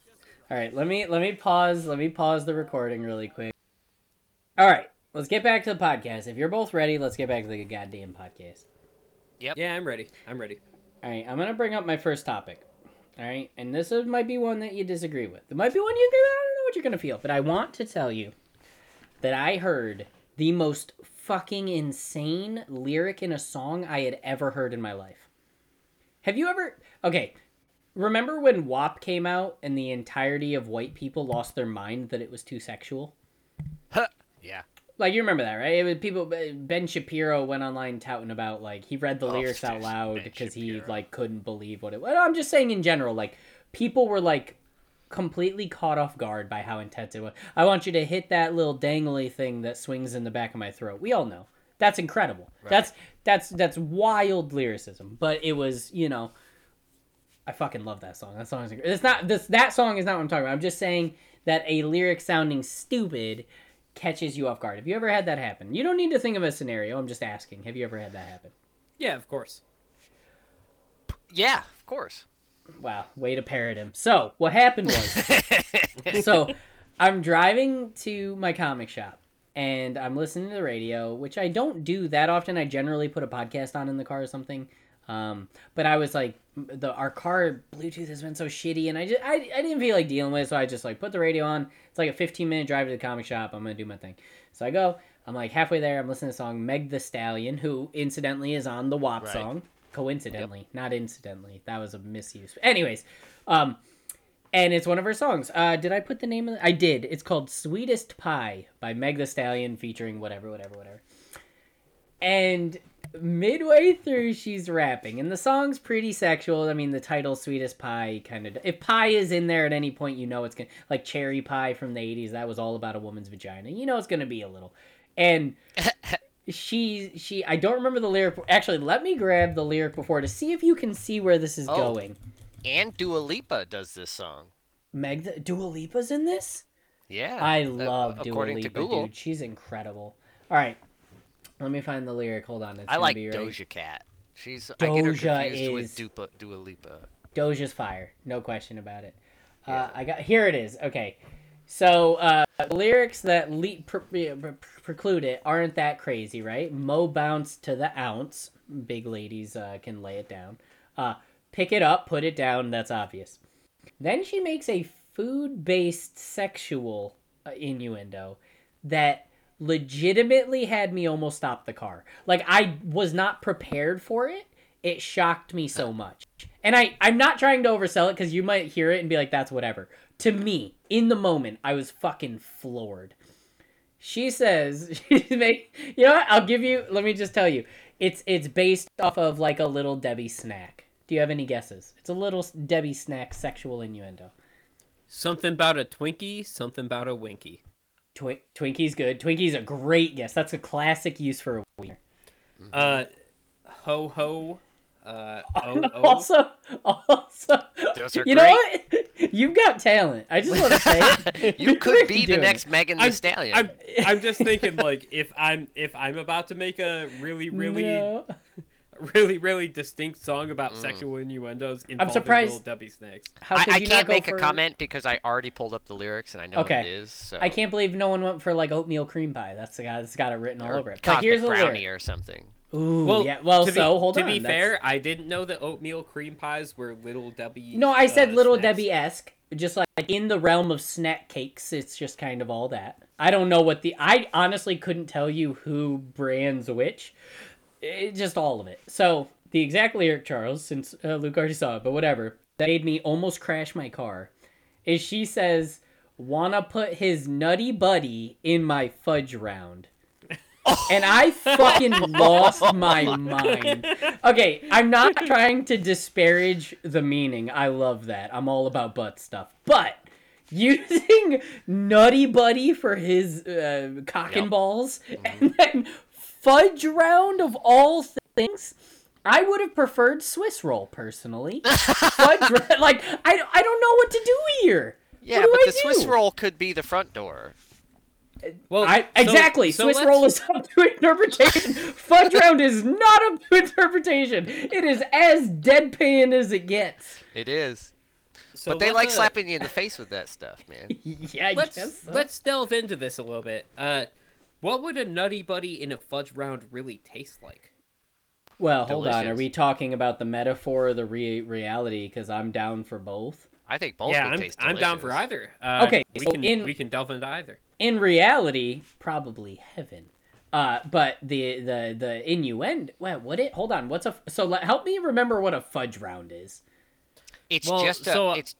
All right, let me let me pause. Let me pause the recording really quick. All right, let's get back to the podcast. If you're both ready, let's get back to the goddamn podcast. Yep. Yeah, I'm ready. I'm ready. All right, I'm gonna bring up my first topic. All right, and this is, might be one that you disagree with. It might be one you agree with. I don't know what you're gonna feel, but I want to tell you that I heard the most fucking insane lyric in a song I had ever heard in my life. Have you ever? Okay, remember when WAP came out and the entirety of white people lost their mind that it was too sexual? yeah. Like you remember that, right? It was people. Ben Shapiro went online touting about like he read the Oh, lyrics out loud because he like couldn't believe what it. Well, I'm just saying in general, like people were like completely caught off guard by how intense it was. I want you to hit that little dangly thing that swings in the back of my throat. We all know that's incredible. That's that's that's wild lyricism, but it was you know. I fucking love that song. That song is. It's not this. That song is not what I'm talking about. I'm just saying that a lyric sounding stupid catches you off guard. Have you ever had that happen? You don't need to think of a scenario. I'm just asking. Have you ever had that happen? Yeah, of course. Yeah, of course. Wow, way to parrot him. So what happened was, so I'm driving to my comic shop and I'm listening to the radio, which I don't do that often. I generally put a podcast on in the car or something. Um, but I was like, the our car Bluetooth has been so shitty, and I just I, I didn't feel like dealing with it, so I just like put the radio on. It's like a 15 minute drive to the comic shop. I'm gonna do my thing. So I go. I'm like halfway there. I'm listening to the song Meg the Stallion, who incidentally is on the WAP Right. song. Coincidentally, not incidentally. That was a misuse. Anyways, um, and it's one of her songs. Uh, did I put the name of it? I did. It's called "Sweetest Pie" by Meg The Stallion, featuring whatever, whatever, whatever. And midway through, she's rapping, and the song's pretty sexual. I mean, the title "Sweetest Pie" kind of. If pie is in there at any point, you know it's gonna like cherry pie from the '80s. That was all about a woman's vagina. You know it's gonna be a little. and she she I don't remember the lyric. Actually, let me grab the lyric before to see if you can see where this is Oh. going. And Dua Lipa does this song. Meg, the, Dua Lipa's in this. Yeah. I uh, love Dua Lipa, dude. She's incredible. All right, let me find the lyric. Hold on, it's I like be right. Doja Cat. She's I get her Doja confused is- with Dua, Dua Lipa. Doja's fire, no question about it. Yeah. Uh, I got here. It is okay. So uh, the lyrics that le- pre- pre- preclude it aren't that crazy, right? Mo bounce to the ounce. Big ladies uh, can lay it down. Uh, pick it up, put it down. That's obvious. Then she makes a food-based sexual uh, innuendo that legitimately had me almost stop the car. Like I was not prepared for it. It shocked me so much. And I I'm not trying to oversell it cuz you might hear it and be like that's whatever. To me, in the moment, I was fucking floored. She says she make You know what? I'll give you let me just tell you. It's it's based off of like a little Debbie snack. Do you have any guesses? It's a little Debbie snack sexual innuendo. Something about a Twinkie, something about a Winky. Twi- Twinkie's good. Twinkie's a great guess. That's a classic use for a wiener. Uh, ho ho. Uh, oh, oh. Also, also, you know what? You've got talent. I just want to say it. you could be the next it. Megan the I'm, Stallion. I'm, I'm just thinking like if I'm if I'm about to make a really really No. really really distinct song about Mm. sexual innuendos involving surprised- little Debbie snakes. How I, could I you can't not make for- a comment because I already pulled up the lyrics and I know Okay. what it is. So. I can't believe no one went for like oatmeal cream pie. That's the guy that's got it written all over it. But Cosmic here's a brownie or something. Ooh, Well, yeah. Well, to so be, hold to on. be that's- fair, I didn't know that oatmeal cream pies were little Debbie. no, I said uh, little. Debbie esque, just like in the realm of snack cakes. It's just kind of all that. I don't know what the. I honestly couldn't tell you who brands which. It, just all of it. So the exact lyric, Charles, since uh, Luke already saw it, but whatever. That made me almost crash my car. Is she says, "Wanna put his nutty buddy in my fudge round." And I fucking lost my mind. Okay, I'm not trying to disparage the meaning. I love that. I'm all about butt stuff. But using Nutty Buddy for his uh, cock and balls and then fudge round of all things. I would have preferred Swiss roll personally. fudge like I, I don't know what to do here. Yeah, do but the Swiss roll could be the front door. Well, I exactly. so Swiss let's- roll is up to interpretation. Fudge round is not up to interpretation. It is as deadpan as it gets. It is. so but they like uh, slapping you in the face with that stuff, man. yeah, I Let's guess. so. let's delve into this a little bit. Uh, what would a nutty buddy in a fudge round really taste like? Well, hold on. Are we talking about the metaphor or the re- reality? Because I'm down for both. I think both yeah, would I'm, taste I'm down for either. Uh, Okay, we so can in- we can delve into either. In reality, probably heaven. Uh, but the the the innuendo. Well, what it? Hold on. What's a? So let, help me remember what a fudge round is. It's Well, just a so, uh, it's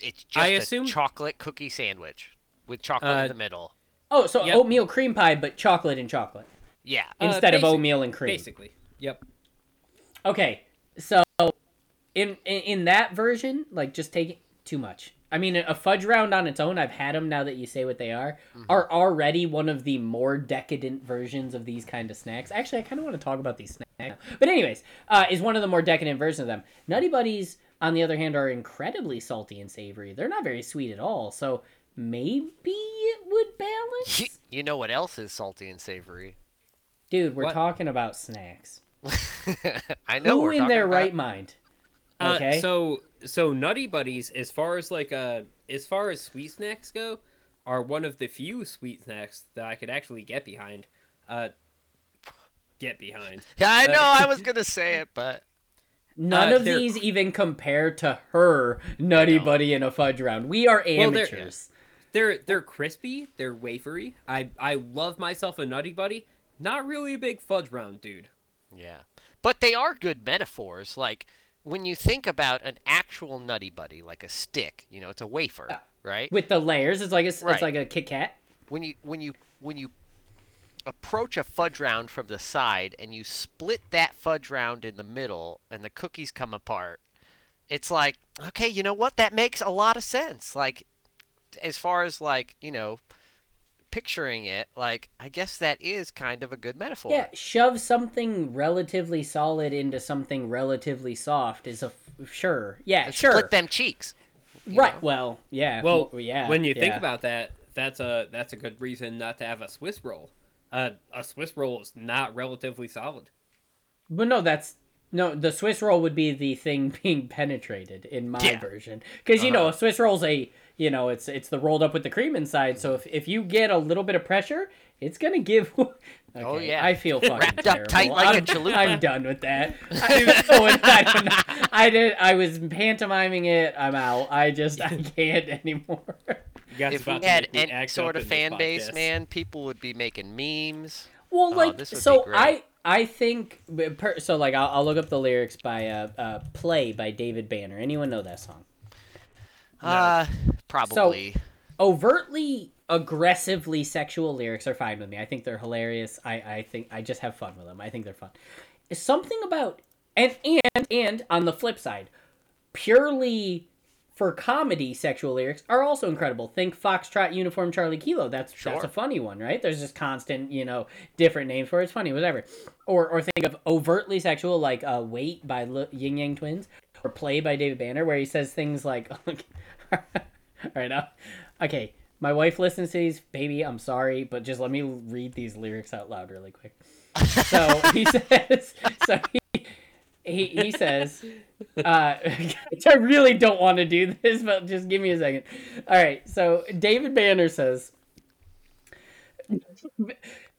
it's just I a assume- chocolate cookie sandwich with chocolate Uh, in the middle. Oh, so Yep. oatmeal cream pie, but chocolate and chocolate Yeah. Uh, instead of oatmeal and cream. Basically, yep. Okay, so in, in in that version, like just take it too much. I mean, a fudge round on its own, I've had them now that you say what they are, are already one of the more decadent versions of these kind of snacks. Actually, I kind of want to talk about these snacks. now. But anyways, uh, is one of the more decadent versions of them. Nutty Buddies, on the other hand, are incredibly salty and savory. They're not very sweet at all. So maybe it would balance. You know what else is salty and savory? Dude, we're What? talking about snacks. I know Who we're in talking their about- right mind? Uh, Okay. so so nutty buddies, as far as like uh as far as sweet snacks go, are one of the few sweet snacks that I could actually get behind. Uh, get behind. Yeah, I know. I was gonna say it, but None Uh, of they're- these even compare to her Nutty Buddy in a fudge round. We are Well, they're- amateurs. They're they're crispy. They're wafery. I I love myself a nutty buddy. Not really a big fudge round dude. yeah, but they are good metaphors. Like when you think about an actual nutty buddy, like a stick, you know, it's a wafer, right? With the layers, it's like a, Right. it's like a Kit Kat. when you when you when you approach a fudge round from the side and you split that fudge round in the middle and the cookies come apart it's like okay you know what that makes a lot of sense like as far as like you know picturing it, like I guess that is kind of a good metaphor. Yeah, shove something relatively solid into something relatively soft is a f- sure. Yeah, And sure. Split them cheeks. right. know? Well, yeah. Well, yeah. when you think about that, that's a that's a good reason not to have a Swiss roll. Uh, a Swiss roll is not relatively solid. But no, that's no. The Swiss roll would be the thing being penetrated in my Yeah. version, because you know Uh-huh. a Swiss roll's a you know it's it's the rolled up with the cream inside. So if if you get a little bit of pressure, it's gonna give. Okay, Oh, yeah. I feel fucking Wrapped up tight like a I'm, chalupa. I'm done with that. I, I, don't. I did. I was pantomiming it. I'm out. I just I can't anymore. You If we had make me any sort of fan base, man, people would be making memes. Well, Oh, like this would be so. I I think so. Like I'll, I'll look up the lyrics by uh, uh "Play" by David Banner. Anyone know that song? Uh, probably. Overtly aggressively sexual lyrics are fine with me. I think they're hilarious. I I think I just have fun with them. I think they're fun. It's something about and and and on the flip side, purely for comedy sexual lyrics are also incredible. Think Foxtrot Uniform Charlie Kilo. That's that's a funny one, right? There's just constant, you know, different names for it. It's funny, whatever. Or or think of overtly sexual like uh, "Wait" by L- Yin Yang Twins or "Play" by David Banner, where he says things like, "All right, now, okay." My wife listens to these, baby. I'm sorry, but just let me read these lyrics out loud really quick. So he says, so he, he, he says, uh, I really don't want to do this, but just give me a second. All right. So David Banner says,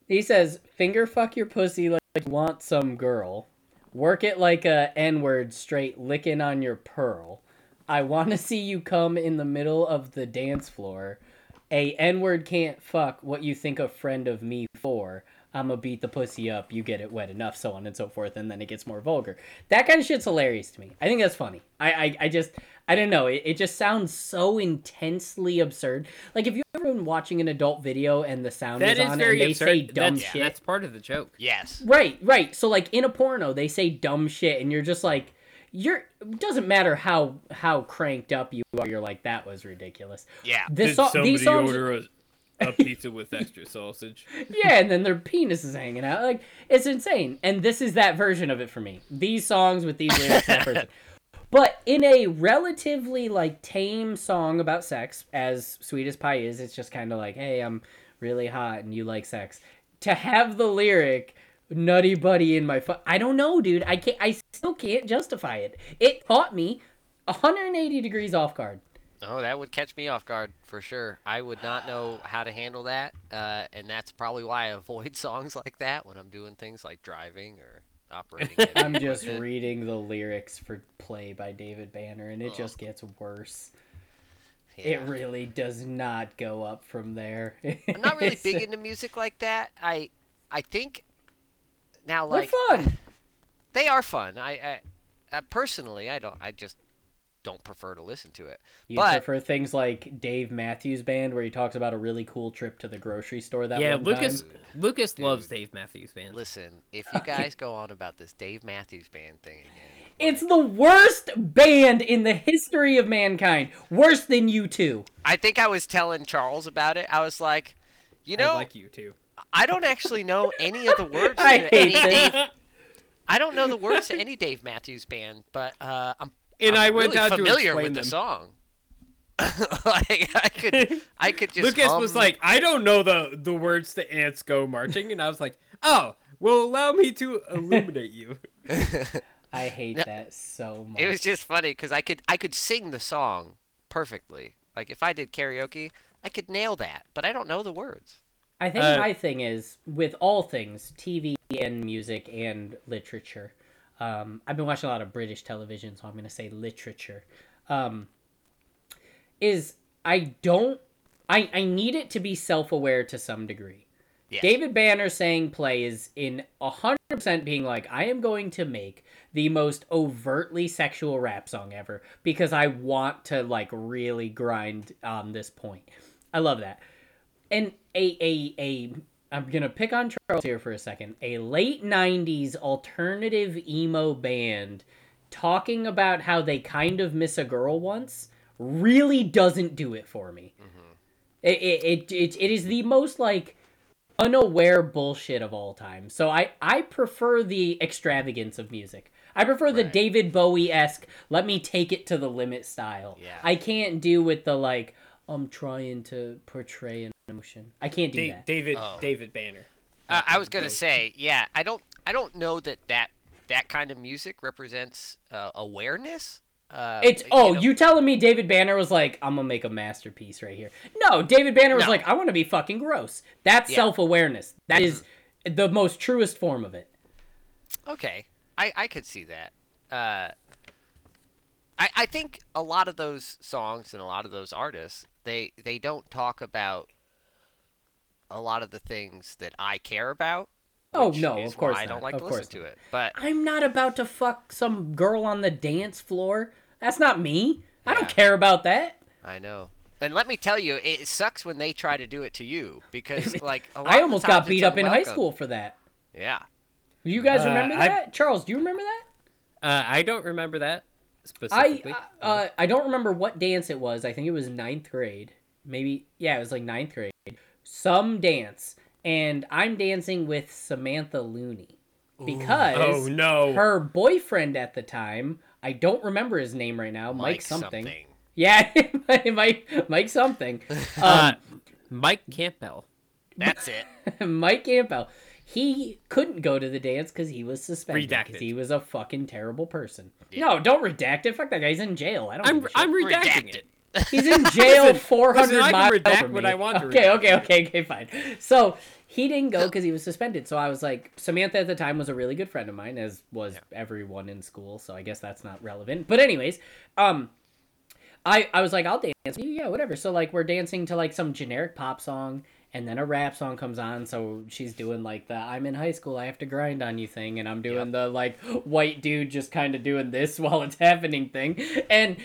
he says, finger fuck your pussy like you want some girl. Work it like a N word straight licking on your pearl. I want to see you come in the middle of the dance floor. A N word can't fuck what you think a friend of me for. I'ma beat the pussy up, you get it wet enough, so on and so forth, and then it gets more vulgar. That kind of shit's hilarious to me. I think that's funny. I I, I just I don't know. It, it just sounds so intensely absurd. Like if you've ever been watching an adult video and the sound That is is on very and they absurd. say dumb that's, shit. that's part of the joke. yes. Right, right. So like in a porno, they say dumb shit, and you're just like, you're. It doesn't matter how how cranked up you are. You're like, that was ridiculous. Yeah. This so- these songs, a, a pizza with extra sausage? yeah, and then their penis is hanging out. Like it's insane. And this is that version of it for me. These songs with these lyrics, that version. But in a relatively like tame song about sex, as sweet as pie is, it's just kind of like, hey, I'm really hot and you like sex. To have the lyric "nutty buddy in my," fu-, I don't know, dude. I can't. I still can't justify it. It caught me 180 degrees off guard. Oh, that would catch me off guard for sure. I would not know how to handle that, uh, and that's probably why I avoid songs like that when I'm doing things like driving or operating. I'm just reading the lyrics for "Play" by David Banner, and it Ugh. just gets worse. Yeah. It really does not go up from there. I'm not really big into music like that. I, I think now They're like fun. they are fun. I, I uh, personally, I don't. I just don't prefer to listen to it. You but- prefer things like Dave Matthews Band, where he talks about a really cool trip to the grocery store that yeah, one Lucas. time. Lucas Dude. loves Dave Matthews Band. Listen, if you guys go on about this Dave Matthews Band thing again, It's the worst band in the history of mankind. Worse than you two. I think I was telling Charles about it. I was like, you I know, like you too. I don't actually know any of the words. I to any hate this. Dave, I don't know the words to any Dave Matthews Band, but uh, I'm And I'm I went really out to familiar explain with them. the song. like I could, I could just. Lucas was like, I don't know the the words to "Ants Go Marching," and I was like, Oh, well, allow me to illuminate you. I hate No, that so much. it was just funny because I could, I could sing the song perfectly. Like if I did karaoke, I could nail that, but I don't know the words. I think Uh, my thing is with all things TV and music and literature. Um, I've been watching a lot of British television, so I'm going to say literature. Um, is I don't I I need it to be self aware to some degree. David Banner saying play is in 100% being like, I am going to make the most overtly sexual rap song ever because I want to like really grind on this point. I love that. And a a a I'm gonna pick on Charles here for a second. A late '90s alternative emo band talking about how they kind of miss a girl once really doesn't do it for me. It it it, it, it is the most like unaware bullshit of all time. So I I prefer the extravagance of music. I prefer the David Bowie esque. Let me take it to the limit style. Yeah. I can't do with the like. I'm trying to portray an emotion. I can't do Da- that. David Oh. David Banner. Uh, I was gonna say, yeah, I don't, I don't know that that that kind of music represents uh, awareness. Uh, It's you oh, know- you telling me David Banner was like, I'm gonna make a masterpiece right here. No, David Banner was No. like, I want to be fucking gross. That's Yeah. self awareness. That is the most truest form of it. Okay, I I could see that. Uh, I I think a lot of those songs and a lot of those artists, they they don't talk about a lot of the things that I care about. Oh, no, of course I not, don't like of to listen course to it. But I'm not about to fuck some girl on the dance floor. That's not me. I don't care about that. I know. And let me tell you, it sucks when they try to do it to you because, like, a lot I of almost got beat it's up in high school for that. Yeah. You guys Uh, remember I- that? Charles, do you remember that? Uh, I don't remember that I specifically. uh, I don't remember what dance it was. I think it was ninth grade. Maybe yeah, it was like ninth grade. Some dance, and I'm dancing with Samantha Looney because Oh no. her boyfriend at the time. I don't remember his name right now. Mike, something. Yeah, Mike Mike something. uh, Um, Mike Campbell. That's it. Mike Campbell. He couldn't go to the dance because he was suspended. Because Redacted. he was a fucking terrible person. Yeah. No, don't redact it. Fuck that guy. He's in jail. I don't. I'm give. I'm redacting Redacted. it. He's in jail Listen, 400 listen, I can miles redact from what me. I want to Okay, okay, okay, okay, fine. So he didn't go because he was suspended. So I was like, Samantha at the time was a really good friend of mine, as was everyone in school. So I guess that's not relevant. But anyways, um, I I was like, I'll dance. Yeah, whatever. So like we're dancing to like some generic pop song. And then a rap song comes on, so she's doing like the "I'm in high school, I have to grind on you" thing, and I'm doing the like white dude just kind of doing this while it's happening thing, and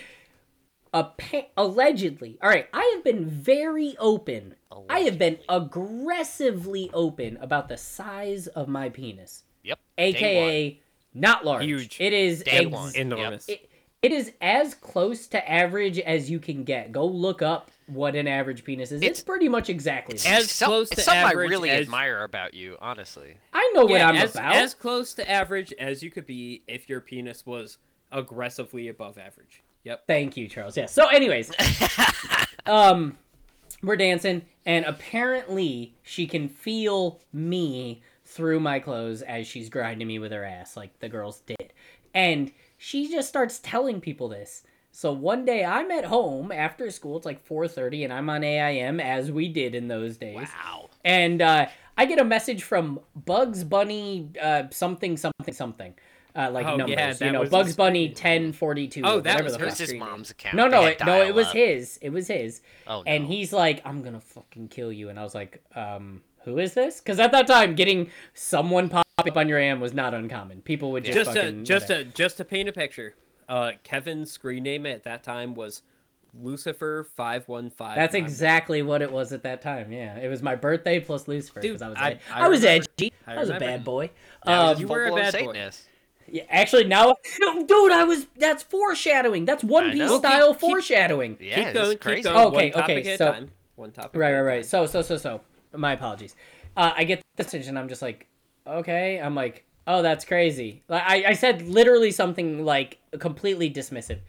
appa- allegedly all right i have been very open i have been aggressively open about the size of my penis Yep. day aka not large Huge. it is Day ex- one. Enormous. it, it is as close to average as you can get go look up what an average penis is it's, It's- pretty much exactly that. As It's some- close it's to something average I really as- admire about you, honestly. i know what i'm as, about as close to average as you could be if your penis was aggressively above average. Yep. Thank you, Charles. Yeah. So, anyways, um, we're dancing, and apparently she can feel me through my clothes as she's grinding me with her ass, like the girls did, and she just starts telling people this. So one day I'm at home after school. It's like 4:30, and I'm on AIM as we did in those days. Wow. And uh, I get a message from Bugs Bunny, uh, something, something, something. Uh, like Oh, numbers, yeah, you know, Bugs his Bunny ten forty two. Oh, that was the her It fuck. was his mom's account. No, no, it, no, it was his. It was his. Oh, And no. he's like, "I'm gonna fucking kill you," and I was like, "Um, who is this?" Because at that time, getting someone pop up on your AIM was not uncommon. People would just Just to fucking just whatever. to just to paint a picture, uh, Kevin's screen name at that time was Lucifer five one five. That's exactly what it was at that time. Yeah, it was my birthday plus Lucifer Dude, I was I- I I, was remember. edgy. I I, was a bad boy. That was Um, you were a full-blown bad boy. Yeah, actually, now, dude, I was. That's foreshadowing. That's One Piece know. style Keep- keep- foreshadowing. Yeah, keep going, crazy. keep going. Okay, one topic okay, at so- time. One topic. Right, right, a right. So, so, so, so. My apologies. Uh, I get the message and I'm just like, okay. I'm like, oh, that's crazy. Like, I, I said literally something like completely dismissive.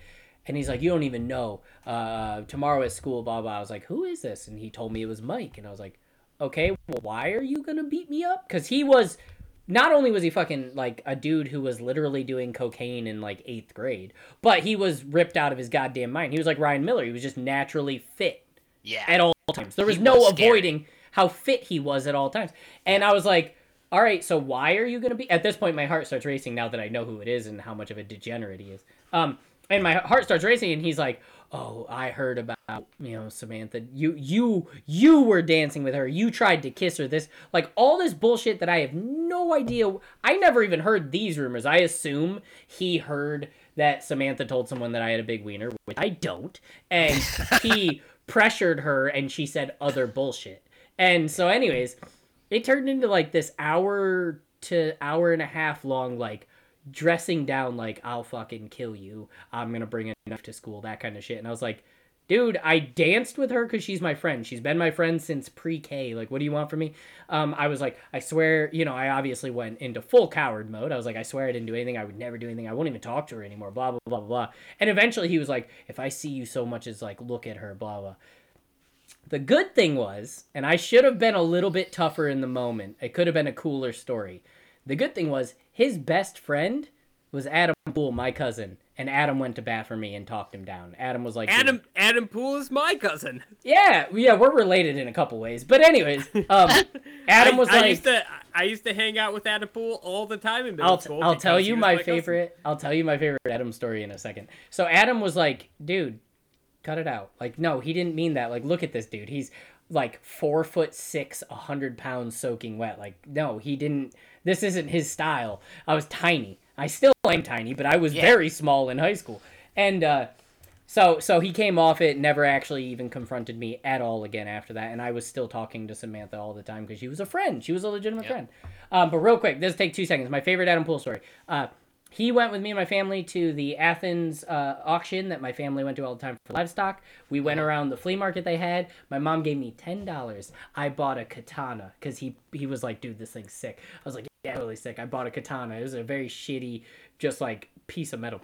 And he's like, you don't even know. Uh, tomorrow at school, blah, blah. I was like, who is this? And he told me it was Mike. And I was like, okay, well, why are you going to beat me up? Because he was, not only was he fucking like a dude who was literally doing cocaine in like eighth grade, but he was ripped out of his goddamn mind. He was like Ryan Miller. He was just naturally fit Yeah. at all times. There was He no scary. avoiding how fit he was at all times. And I was like, all right, so why are you going to be at this point my heart starts racing now that I know who it is and how much of a degenerate he is. Um and my heart starts racing and he's like, "Oh, I heard about, you know, Samantha. You you you were dancing with her. You tried to kiss her. This like all this bullshit that I have no idea. I never even heard these rumors. I assume he heard that Samantha told someone that I had a big wiener, which I don't. And he pressured her and she said other bullshit. And so anyways, it turned into like this hour to hour and a half long like dressing down like I'll fucking kill you. I'm to bring knife to school, that kind of shit. And I was like, dude, I danced with her because she's my friend. She's been my friend since pre-K. Like, what do you want from me? Um, I was like, I swear, you know, I obviously went into full coward mode. I was like, I swear I didn't do anything. I would never do anything. I won't even talk to her anymore. Blah blah blah. blah. And eventually, he was like, if I see you so much as like look at her, blah blah. The good thing was, and I should have been a little bit tougher in the moment. It could have been a cooler story. The good thing was his best friend was Adam Poole, my cousin, and Adam went to bat for me and talked him down. Adam was like, Adam Adam Poole is my cousin. yeah, yeah, we're related in a couple ways. But anyways, um, Adam I- was I, like, used to I used to hang out with Adam Poole all the time in middle I'll, school. I'll tell you my, cousin. favorite. I'll tell you my favorite Adam story in a second. So Adam was like, dude, cut it out. Like, no, he didn't mean that. Like, look at this dude. He's like four foot six, a hundred pounds soaking wet. Like, no, he didn't. This isn't his style. I was tiny. I still am tiny, but I was Yeah. very small in high school. And uh, so so he came off it, never actually even confronted me at all again after that, and I was still talking to Samantha all the time because she was a friend. She was a legitimate Yep. friend. Um, but real quick, this take two seconds. My favorite Adam Poole story. Uh, he went with me and my family to the Athens uh, auction that my family went to all the time for livestock. We went around the flea market they had. My mom gave me ten dollars. I bought a katana because he he was like, "Dude, this thing's sick." I was like, "Yeah, really sick." I bought a katana. It was a very shitty, just like piece of metal.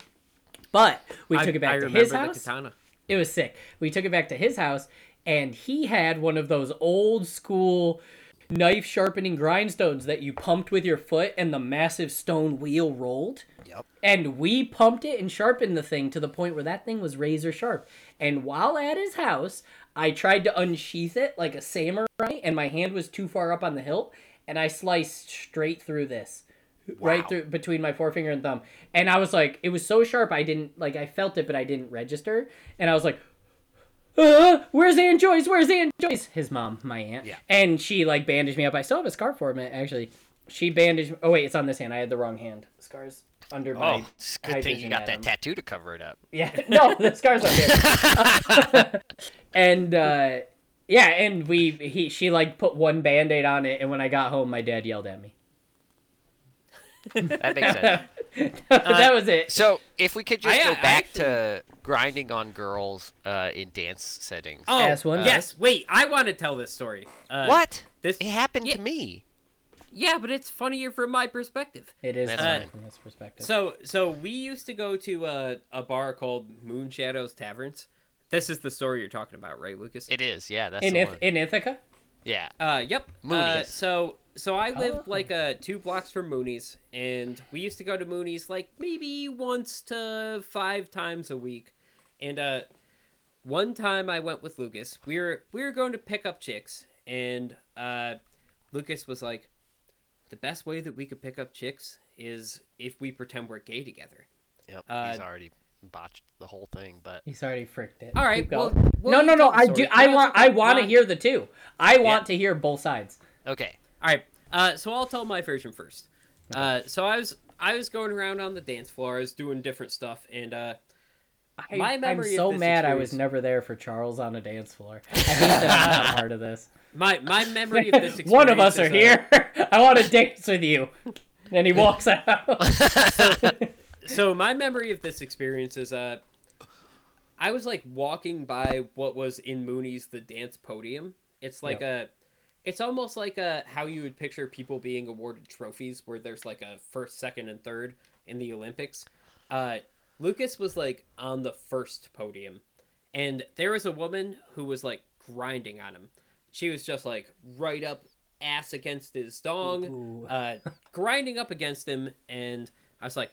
But we I- took it back I to his the house. katana. It was sick. We took it back to his house, and he had one of those old school knife sharpening grindstones that you pumped with your foot, and the massive stone wheel rolled. Yep. And we pumped it and sharpened the thing to the point where that thing was razor sharp. And while at his house, I tried to unsheath it like a samurai, and my hand was too far up on the hilt, and I sliced straight through this. Right through between my forefinger and thumb. And I was like, it was so sharp I didn't like I felt it but I didn't register. And I was like, uh, where's Aunt Joyce? Where's Aunt Joyce? His mom, my aunt. Yeah. And she like bandaged me up. I still have a scar for it, actually. She bandaged. Oh wait, it's on this hand. I had the wrong hand. The scars under my. Oh, a high good thing you got that tattoo to cover it up. Yeah. No, the scars are there. and uh, yeah, and we he she like put one band-aid on it, and when I got home, my dad yelled at me. That makes sense. that was it. So, if we could just I- go I back actually- to grinding on girls uh, in dance settings. Oh, Ask one. yes. Wait, I want to tell this story. Uh, what? This It happened yeah. to me. Yeah, but it's funnier from my perspective. It is That's funny fine. from this perspective. So, so we used to go to uh, a bar called Moon Shadows Taverns. This is the story you're talking about, right, Lucas? It is, yeah. That's in the Ith- one. in Ithaca. Yeah. Uh, yep. Uh, so, so I lived Oh. like uh two blocks from Mooney's, and we used to go to Mooney's like maybe once to five times a week. And uh, one time I went with Lucas. We were we were going to pick up chicks, and uh, Lucas was like, "The best way that we could pick up chicks is if we pretend we're gay together." Yep. Uh, He's already botched the whole thing, but He's already fricked it. All right. Keep Well, well, no, no, no. I do. I want. I want to hear the two. I want to hear both sides. okay. All right. Uh, so I'll tell my version first. Uh, so I was I was going around on the dance floor. I was doing different stuff, and uh, I, My I'm memory of so this mad I was never there for Charles on a dance floor. I hate that I'm not part of this. my my memory of this experience One of us are is, uh, here. I want to dance with you. And he walks out. so my memory of this experience is uh, I was like walking by what was in Mooney's the dance podium. It's like a, it's almost like a how you would picture people being awarded trophies, where there's like a first, second, and third in the Olympics. Uh, Lucas was like on the first podium, and there was a woman who was like grinding on him. She was just like right up ass against his dong uh, grinding up against him, and I was like,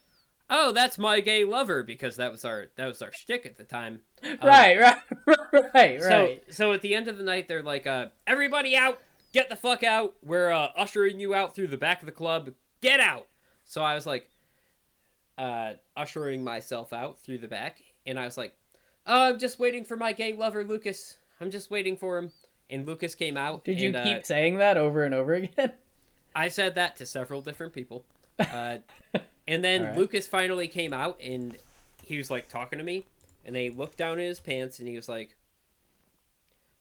"Oh, that's my gay lover," because that was our that was our shtick at the time. Um, right, right, right, right. So so at the end of the night, they're like, uh, "Everybody out! Get the fuck out! We're uh, ushering you out through the back of the club. Get out!" So I was like, uh, ushering myself out through the back, and I was like, "Oh, I'm just waiting for my gay lover, Lucas. I'm just waiting for him." And Lucas came out. Did you and, uh, keep saying that over and over again? I said that to several different people. And then Alright. Lucas finally came out and he was like talking to me. And they looked down at his pants and he was like,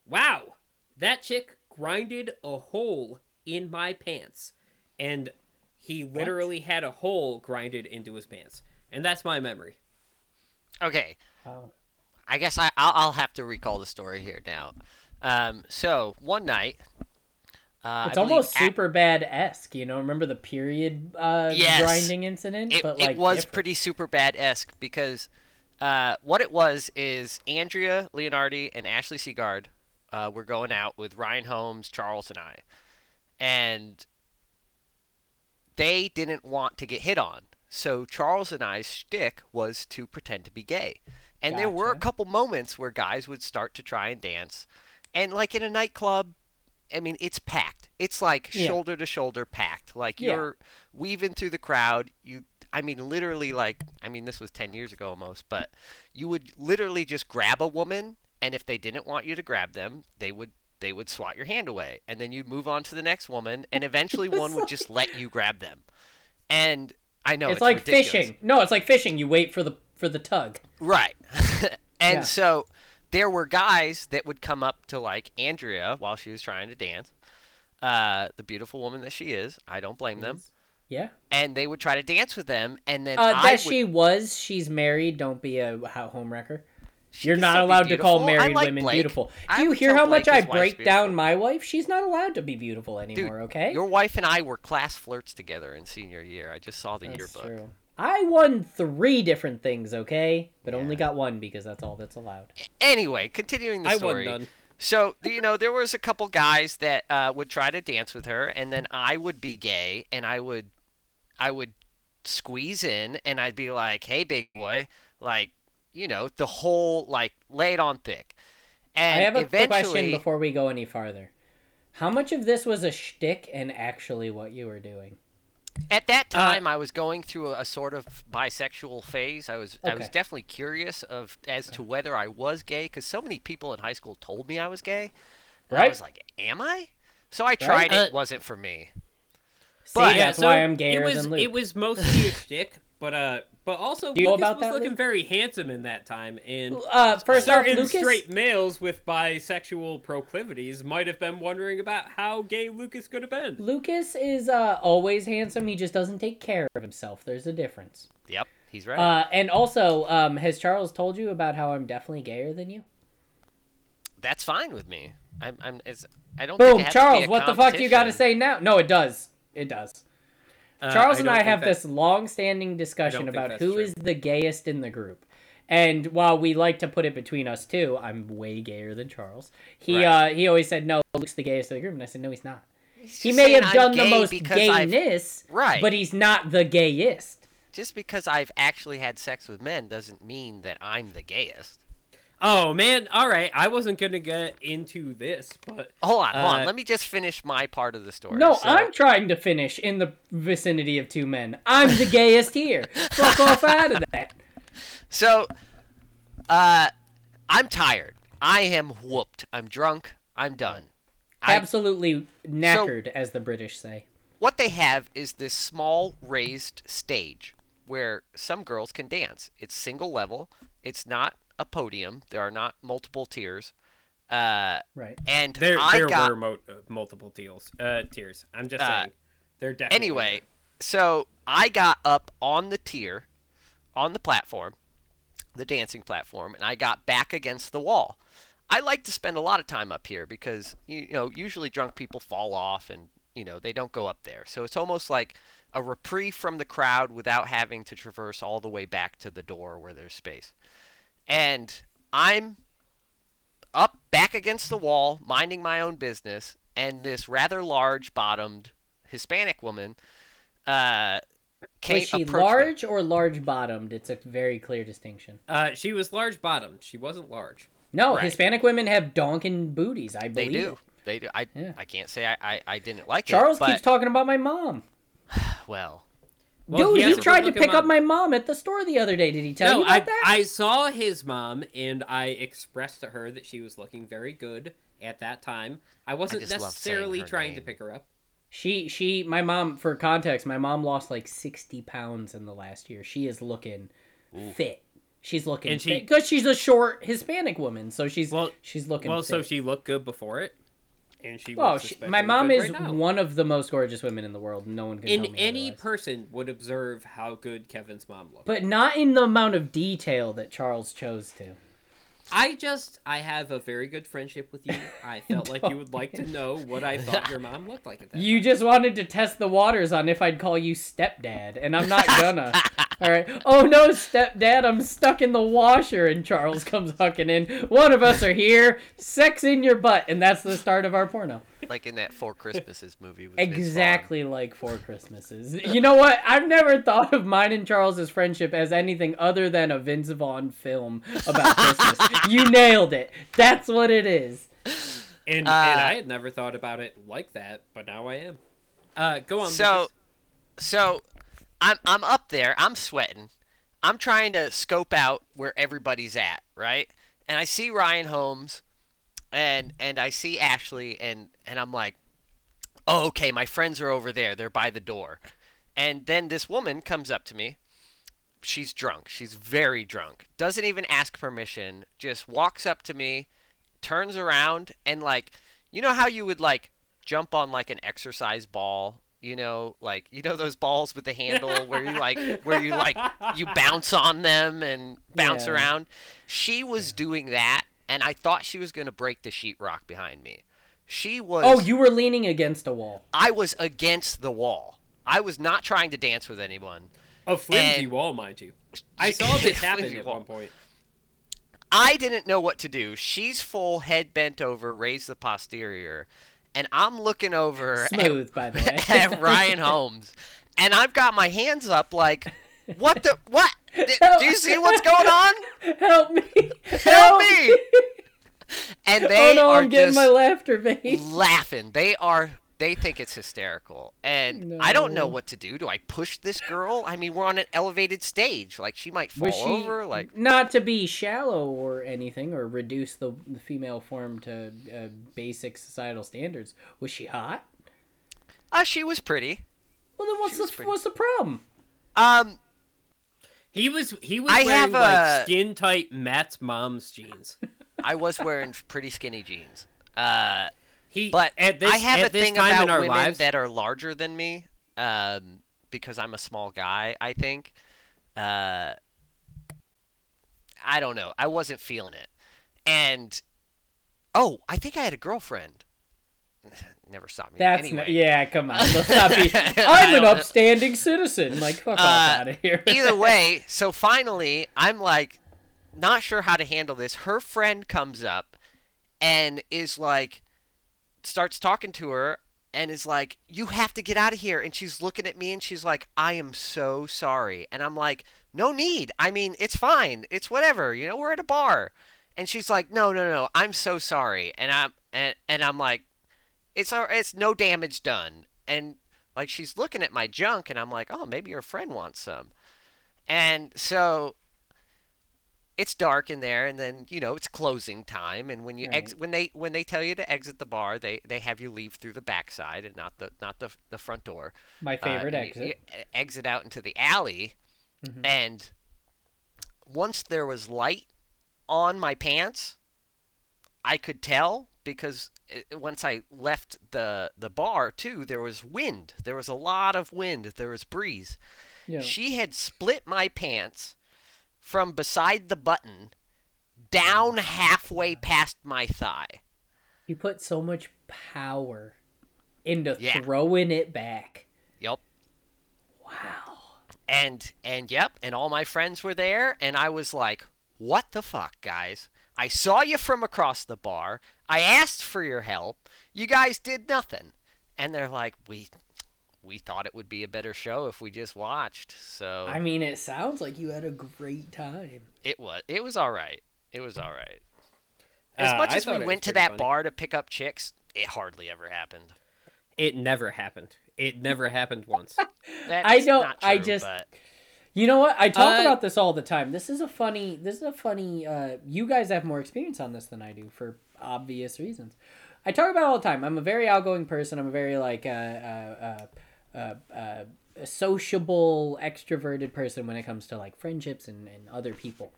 Wow, that chick grinded a hole in my pants. And he literally had a hole grinded into his pants. And that's my memory. Okay. Oh. I guess I I'll, I'll have to recall the story here now. Um, so one night, uh, It's almost a- Superbad esque, you know. Remember the period uh, Yes. grinding incident? it, but it was different. pretty Superbad esque because uh, what it was is Andrea Leonardi and Ashley Seagard uh, were going out with Ryan Holmes, Charles, and I, and they didn't want to get hit on. So Charles and I's shtick was to pretend to be gay, and there were a couple moments where guys would start to try and dance, and like in a nightclub. I mean, it's packed. It's like Yeah. shoulder to shoulder packed. Like Yeah. you're weaving through the crowd. You I mean, literally, like, I mean, this was 10 years ago almost, but you would literally just grab a woman, and if they didn't want you to grab them, they would they would swat your hand away, and then you'd move on to the next woman, and eventually one would just let you grab them. And I know it's, it's, like ridiculous. fishing. No, it's like fishing. You wait for the for the tug. Right. and Yeah. so there were guys that would come up to like Andrea while she was trying to dance. Uh, the beautiful woman that she is, I don't blame them. Yeah. And they would try to dance with them, and then Uh, I that would, she was. She's married. Don't be a ho- home wrecker. She You're not allowed to call married like women Blake. beautiful. Do you hear how much I break down my wife? She's not allowed to be beautiful anymore. okay. Your wife and I were class flirts together in senior year. I just saw the That's yearbook. true. I won three different things. Okay, but only got one because that's all that's allowed. Anyway, continuing the I story. won none. So you know, there was a couple guys that uh, would try to dance with her, and then I would be gay, and I would, I would squeeze in, and I'd be like, "Hey, big boy," like, you know, the whole like lay it on thick. And I have a quick question before we go any farther. How much of this was a shtick and actually what you were doing? At that Uh, time, I was going through a, a sort of bisexual phase. I was, I was definitely curious of as to whether I was gay, because so many people in high school told me I was gay. And I was like, "Am I?" So I tried Uh, it. Wasn't for me. See, But- Yeah, that's so why I'm it gayer was than Luke. it was mostly a shtick, but uh, but also Do you Lucas about was that, looking Luke? very handsome in that time, and Uh, first off, certain Lucas. straight males with bisexual proclivities might have been wondering about how gay Lucas could have been. Lucas is uh, always handsome. He just doesn't take care of himself. There's a difference. Yep, he's right. Uh, and also, um, has Charles told you about how I'm definitely gayer than you? That's fine with me. I'm. I'm. It's, I don't. think Boom, it has to be Charles. a What the fuck you got to say now? No, it does. It does. Uh, Charles and I have that- this long-standing discussion about that's who true. is the gayest in the group. And while we like to put it between us two, I'm way gayer than Charles. He Right. uh he always said no, Luke's the gayest of the group, and I said no, he's not. He's He may have I'm done the most because I've- gayness, Right. but he's not the gayest. Just because I've actually had sex with men doesn't mean that I'm the gayest. Oh man, all right. I wasn't gonna get into this, but Hold on, hold on. Uh, Let me just finish my part of the story. No, So- I'm trying to finish in the vicinity of two men. I'm the gayest here. Fuck off out of that. So, uh, I'm tired. I am whooped. I'm drunk. I'm done. I, Absolutely knackered, as the British say. what they have is this small raised stage where some girls can dance. It's single level. It's not a podium. There are not multiple tiers. Uh, Right. and there I there got were mo- uh, multiple deals, uh, tiers. I'm just Uh, saying, they're definitely anyway. So I got up on the tier, on the platform, the dancing platform, and I got back against the wall. I like to spend a lot of time up here because you know usually drunk people fall off and you know they don't go up there. So it's almost like a reprieve from the crowd without having to traverse all the way back to the door where there's space. And I'm up back against the wall, minding my own business, and this rather large bottomed Hispanic woman uh came Was she approached me. large or large bottomed? It's a very clear distinction. Uh, she was large bottomed. She wasn't large. No, Right. Hispanic women have donkin booties. I believe They believe. do. They do. I Yeah. I can't say I, I, I didn't like Charles it. but, keeps talking about my mom. well, Well, Dude, has he tried to pick up my mom at the store the other day. Did he tell no, you about I that? I saw his mom, and I expressed to her that she was looking very good at that time. I wasn't just love saying necessarily her trying to pick her up. She she my mom for context, my mom lost like 60 pounds in the last year. She is looking Ooh. fit. She's looking And fit she- because she's a short Hispanic woman, so she's Well- she's looking Well, fit. so she looked good before it, and she. well, she, my mom is right one of the most gorgeous women in the world. No one can me any person would observe how good Kevin's mom looked. but not in the amount of detail that Charles chose to. I just I have a very good friendship with you. I felt like you would like to know what I thought your mom looked like at that. You time. just wanted to test the waters on if I'd call you stepdad, and I'm not gonna. All right. Oh no, stepdad, I'm stuck in the washer, and Charles comes hucking in. One of us are here, sex in your butt, and that's the start of our porno. like in that Four Christmases movie. With Exactly like Four Christmases. You know what? I've never thought of mine and Charles's friendship as anything other than a Vince Vaughn film about Christmas. you nailed it. That's what it is. and Uh, and I had never thought about it like that, but now I am. Uh, go on. So, Lucas. so I'm I'm up there. I'm sweating. I'm trying to scope out where everybody's at, right? And I see Ryan Holmes, and and I see Ashley, and and I'm like, oh, okay, my friends are over there. They're by the door. And then this woman comes up to me. She's drunk. She's very drunk. Doesn't even ask permission. Just walks up to me, turns around, and like, you know how you would like jump on like an exercise ball you know like you know those balls with the handle where you like where you like you bounce on them and bounce Yeah. around she was doing that and i thought she was going to break the sheetrock behind me she was Oh, you were leaning against a wall. i was against the wall i was not trying to dance with anyone a flimsy and- wall, mind you. I saw this happen at wall. one point. I didn't know what to do. She's full head bent over, raise the posterior, and I'm looking over at by the way. at Ryan Holmes, and I've got my hands up like, what the what? Do you see what's going on? Help me! Help me! And they oh no, are I'm getting just my laughter laughing. They are. They think it's hysterical, and I don't know what to do. Do I push this girl? I mean, we're on an elevated stage. Like she might fall she over. Like not to be shallow or anything, or reduce the, the female form to uh, basic societal standards? Was she hot? uh, she was pretty. Well, then what's She the pretty. what's the problem? Um, He was he was I wearing have like skin tight Matt's mom's jeans. I was wearing pretty skinny jeans. Uh. He But at this I have at a this thing time about in our women lives, that are larger than me, um, because I'm a small guy. I think. Uh, I don't know. I wasn't feeling it, and oh, I think I had a girlfriend. Never stopped me. That's anyway. not, yeah. Come on, let's not be. I I'm an don't know. upstanding citizen. Like fuck off Uh, out of here. Either way, so finally, I'm like, not sure how to handle this. Her friend comes up and is like, starts talking to her and is like, You have to get out of here. And she's looking at me and she's like, I am so sorry. And I'm like, No need. I mean, it's fine. It's whatever. You know, we're at a bar. And she's like, No, no, no. I'm so sorry. And I'm and, and I'm like, It's all, it's no damage done. And like she's looking at my junk and I'm like, Oh, maybe your friend wants some. And so it's dark in there and then you know it's closing time and when you ex- when they when they tell you to exit the bar they they have you leave through the backside and not the not the the front door My Uh, favorite you- exit. you e- exit out into the alley Mhm. and once there was light on my pants i could tell because it, once i left the the bar too there was wind there was a lot of wind there was breeze Yeah. she had split my pants from beside the button down halfway past my thigh. You put so much power into Yeah. throwing it back. Yep. Wow. And and yep, and all my friends were there and I was like, "What the fuck, guys? I saw you from across the bar. I asked for your help. You guys did nothing." And they're like, "We we thought it would be a better show if we just watched." So I mean, it sounds like you had a great time. it was it was all right. It was all right. As Uh, much I as we went to that funny. bar to pick up chicks, it hardly ever happened. it never happened. It never happened once. That's I don't- not I just- but- You know what? I talk Uh, about this all the time. This is a funny. This is a funny. Uh, you guys have more experience on this than I do for obvious reasons. I talk about it all the time. I'm a very outgoing person. I'm a very like uh, uh, a sociable, extroverted person when it comes to like friendships and, and other people.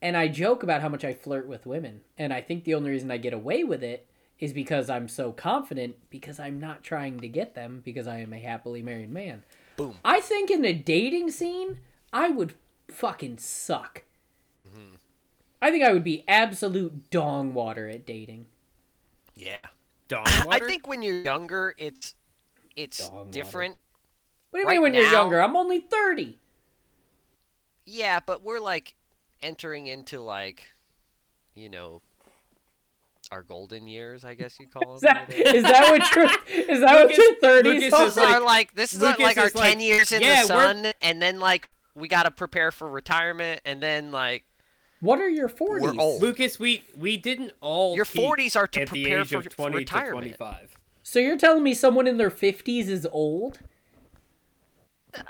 And I joke about how much I flirt with women. And I think the only reason I get away with it is because I'm so confident because I'm not trying to get them because I am a happily married man. Boom. I think in a dating scene, I would fucking suck. I think I would be absolute dong water at dating. Yeah. Dawn I think when you're younger, it's it's Dog water. different. What do you Right mean when you're younger? I'm only 30. Yeah, but we're like entering into like, you know, our golden years, I guess you call Is them. that, is that what your is that what Lucas- your 30s Lucas are? is This like this is our- Lucas like our is like, ten years in "Yeah, the we're- sun, and then like we gotta prepare for retirement, and then like What are your 40s? We're old. Lucas, we we didn't all your forties are to prepare for, of for 20 to retirement. 25. So you're telling me someone in their 50s is old? Uh,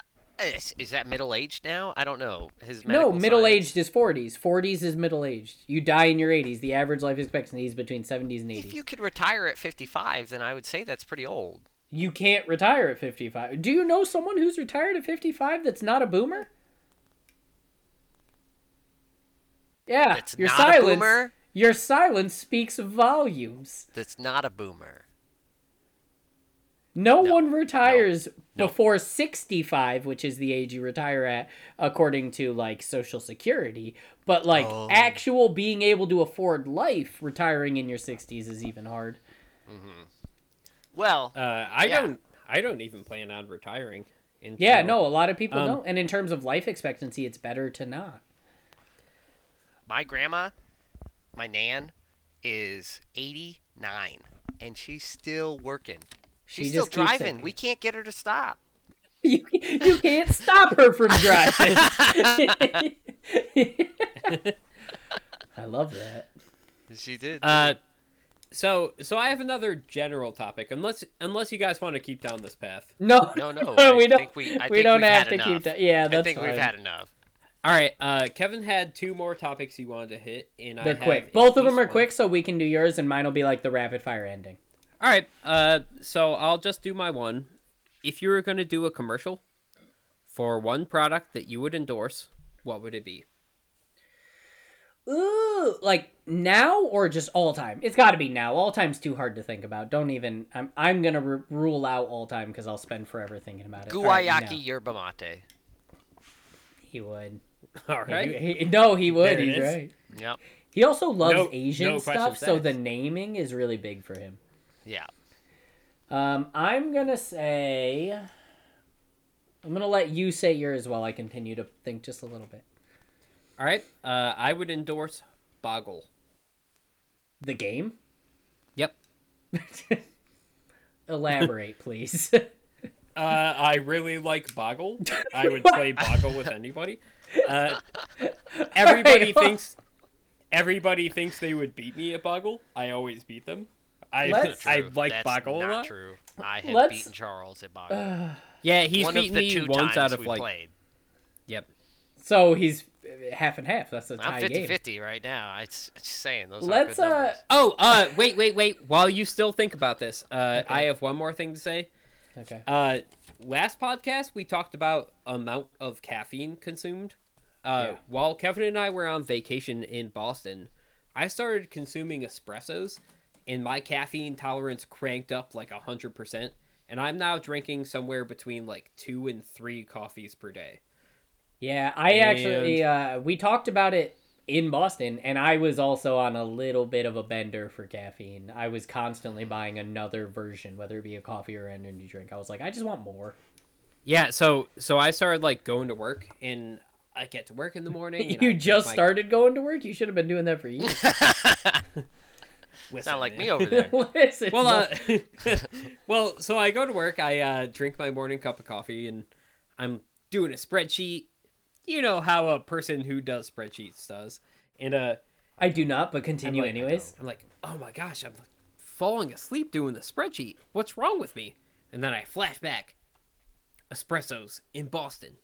is, is that middle aged now? I don't know. His No, middle aged is 40s. 40s is middle aged. You die in your 80s. The average life expectancy is between 70s and 80s. If you could retire at fifty five, then I would say that's pretty old. You can't retire at 55. Do you know someone who's retired at 55 that's not a boomer? Yeah, That's your not a silence. boomer. Your silence speaks volumes. That's not a boomer. No, No, one retires no. before 65, which is the age you retire at according to like social security, but like Oh. actual being able to afford life retiring in your 60s is even hard. Well, Uh, I Yeah. don't I don't even plan on retiring. Until, Yeah, no, a lot of people Um, don't. And in terms of life expectancy, it's better to not. my grandma, my nan, is eighty nine, and she's still working. She She's still driving. We can't get her to stop. You, you can't stop her from driving. I love that. She did. Uh, so so I have another general topic. Unless unless you guys want to keep down this path. No, no, no. I we don't. think we. I we don't we've to enough. keep that. Yeah, that's I think fine. we've had enough. All right. Uh, Kevin had two more topics he wanted to hit, and I They're have quick. at Both of them are one. quick, so we can do yours, and mine will be like the rapid fire ending. All right. Uh, so I'll just do my one. If you were going to do a commercial for one product that you would endorse, what would it be? Ooh, like now or just all time? It's got to be now. All time's too hard to think about. Don't even. I'm. I'm gonna r- rule out all time because I'll spend forever thinking about it. All right, Guayaki no. yerba mate. He would. All right. He- he- no, he would. There He's is. right. Yep. He also loves No- Asian no stuff, so the naming is really big for him. Yeah. Um, I'm gonna say. I'm gonna let you say yours while I continue to think just a little bit. All right. Uh, I would endorse Boggle. The game. Yep. Elaborate, please. Uh, I really like Boggle. I would play Boggle with anybody. Uh, everybody well- thinks everybody thinks they would beat me at Boggle. I always beat them. I Let's- I True. like That's Boggle a not lot. true. I have Let's- beaten Charles at Boggle. Yeah, he's One beaten the me two once times out of we like. played. Yep. so he's uh, half and half. That's a tie I'm 50 game. 50 right now. I s- just saying those Let's are good uh. numbers. Oh, uh, wait, wait, wait. While you still think about this, uh, Okay. I have one more thing to say. Okay. Uh, last podcast we talked about amount of caffeine consumed. Uh, Yeah. while Kevin and I were on vacation in Boston, I started consuming espressos, and my caffeine tolerance cranked up like hundred percent. And I'm now drinking somewhere between like two and three coffees per day. Yeah, I actually uh we talked about it in Boston and I was also on a little bit of a bender for caffeine. I was constantly buying another version, whether it be a coffee or an energy drink. I was like, I just want more. Yeah, so so I started like going to work, and I get to work in the morning. and I you just my- started going to work? You should have been doing that for years. Listen, Sound like man. me over there. Listen, well, uh, well, so I go to work. I uh, drink my morning cup of coffee, and I'm doing a spreadsheet. You know how a person who does spreadsheets does. And uh, I do not, but I'm continue like, anyways. I'm like, oh my gosh, I'm falling asleep doing the spreadsheet. What's wrong with me? And then I flash back. Espressos in Boston.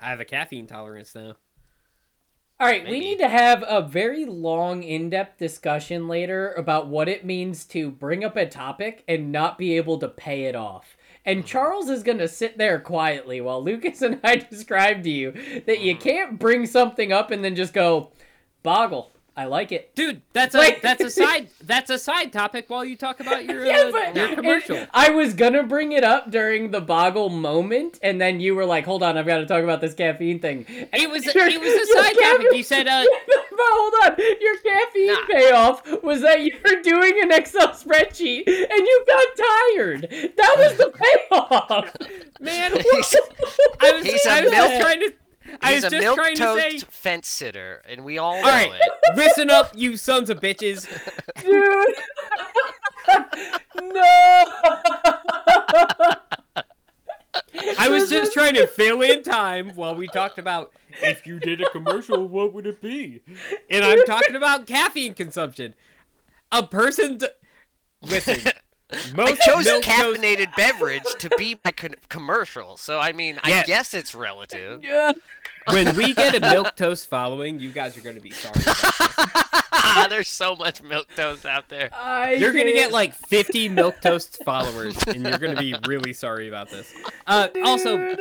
I have a caffeine tolerance now. All right, we need to have a very long, in depth discussion later about what it means to bring up a topic and not be able to pay it off. And mm-hmm. Charles is going to sit there quietly while Lucas and I describe to you that you mm-hmm. can't bring something up and then just go, Boggle. I like it. Dude, that's a Like- that's a side that's a side topic while you talk about your uh, Yeah, but your it- commercial. I was gonna bring it up during the boggle moment, and then you were like, "Hold on, I've got to talk about this caffeine thing." And It was your- it was a side topic. You said uh but hold on, your caffeine Nah. payoff was that you were doing an Excel spreadsheet and you got tired. That was the payoff. man I was, He's a I was trying to I He's was a just milk trying to toast say fence sitter, and we all know All right, it. listen up, you sons of bitches. Dude. no. I was just trying to fill in time while we talked about if you did a commercial, what would it be? And I'm talking about caffeine consumption. A person, d- listen. I Most chose a milk toast- caffeinated beverage to be my con- commercial, so I mean, I guess it's relative. Yeah. When we get a milk toast following, you guys are gonna be sorry. about There's so much milk toast out there. I. You're gonna get like 50 milk toast followers, and you're gonna be really sorry about this. Uh, also,